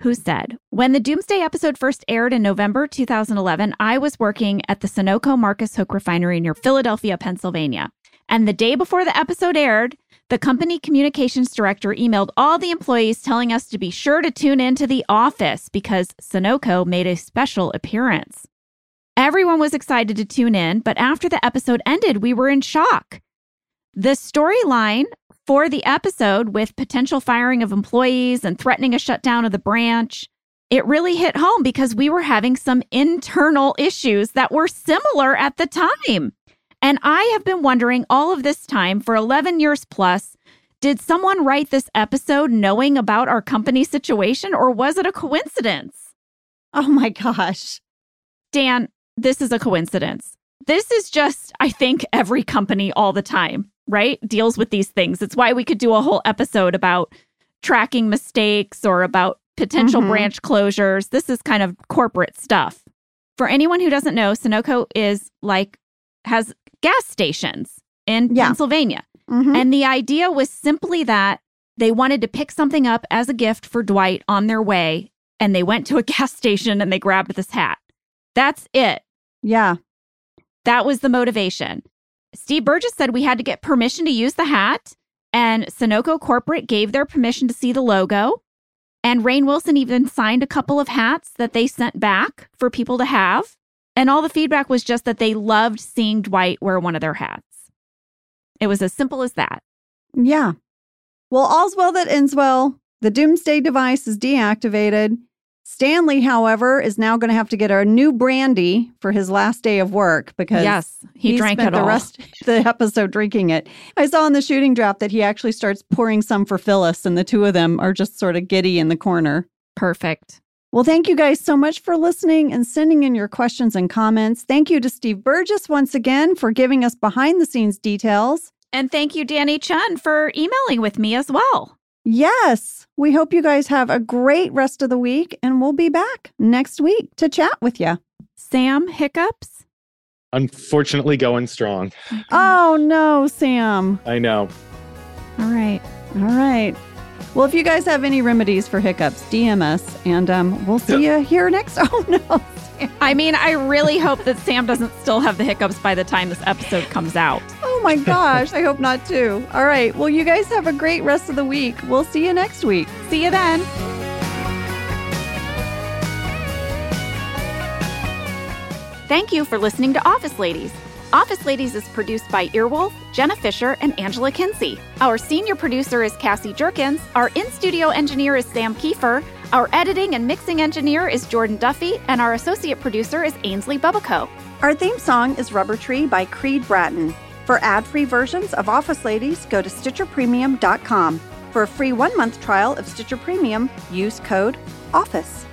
who said, When the Doomsday episode first aired in November 2011, I was working at the Sunoco Marcus Hook refinery near Philadelphia, Pennsylvania. And the day before the episode aired, the company communications director emailed all the employees telling us to be sure to tune in to the office because Sunoco made a special appearance. Everyone was excited to tune in, but after the episode ended, we were in shock. The storyline for the episode with potential firing of employees and threatening a shutdown of the branch, it really hit home because we were having some internal issues that were similar at the time. And I have been wondering all of this time for 11 years plus did someone write this episode knowing about our company situation or was it a coincidence? Oh my gosh. Dan, this is a coincidence. This is just, I think, every company all the time, right? Deals with these things. It's why we could do a whole episode about tracking mistakes or about potential Mhm. branch closures. This is kind of corporate stuff. For anyone who doesn't know, Sunoco is like, has gas stations in Yeah. Pennsylvania. Mhm. And the idea was simply that they wanted to pick something up as a gift for Dwight on their way. And they went to a gas station and they grabbed this hat. That's it. yeah. That was the motivation. Steve Burgess said we had to get permission to use the hat, and Sunoco Corporate gave their permission to see the logo. And Rainn Wilson even signed a couple of hats that they sent back for people to have. And all the feedback was just that they loved seeing Dwight wear one of their hats. It was as simple as that. Yeah. Well, all's well that ends well. The doomsday device is deactivated. Stanley, however, is now going to have to get a new brandy for his last day of work because yes, he, drank spent it the all. rest of the episode drinking it. I saw in the shooting draft that he actually starts pouring some for Phyllis, and the two of them are just sort of giddy in the corner. Perfect. Well, thank you guys so much for listening and sending in your questions and comments. Thank you to Steve Burgess once again for giving us behind the scenes details. And thank you, Danny Chun, for emailing with me as well. Yes, we hope you guys have a great rest of the week, and we'll be back next week to chat with you. Sam, hiccups? Unfortunately, going strong. Oh, no, Sam. I know. All right. All right. Well, if you guys have any remedies for hiccups, DM us, and um, we'll see you here next. Oh, no. I mean, I really hope that Sam doesn't still have the hiccups by the time this episode comes out. Oh, my gosh. I hope not, too. All right. Well, you guys have a great rest of the week. We'll see you next week. See you then. Thank you for listening to Office Ladies. Office Ladies is produced by Earwolf, Jenna Fischer, and Angela Kinsey. Our senior producer is Cassie Jerkins. Our in studio engineer is Sam Kiefer. Our editing and mixing engineer is Jordan Duffy. And our associate producer is Ainsley Bubico. Our theme song is Rubber Tree by Creed Bratton. For ad free versions of Office Ladies, go to StitcherPremium.com. For a free one month trial of Stitcher Premium, use code OFFICE.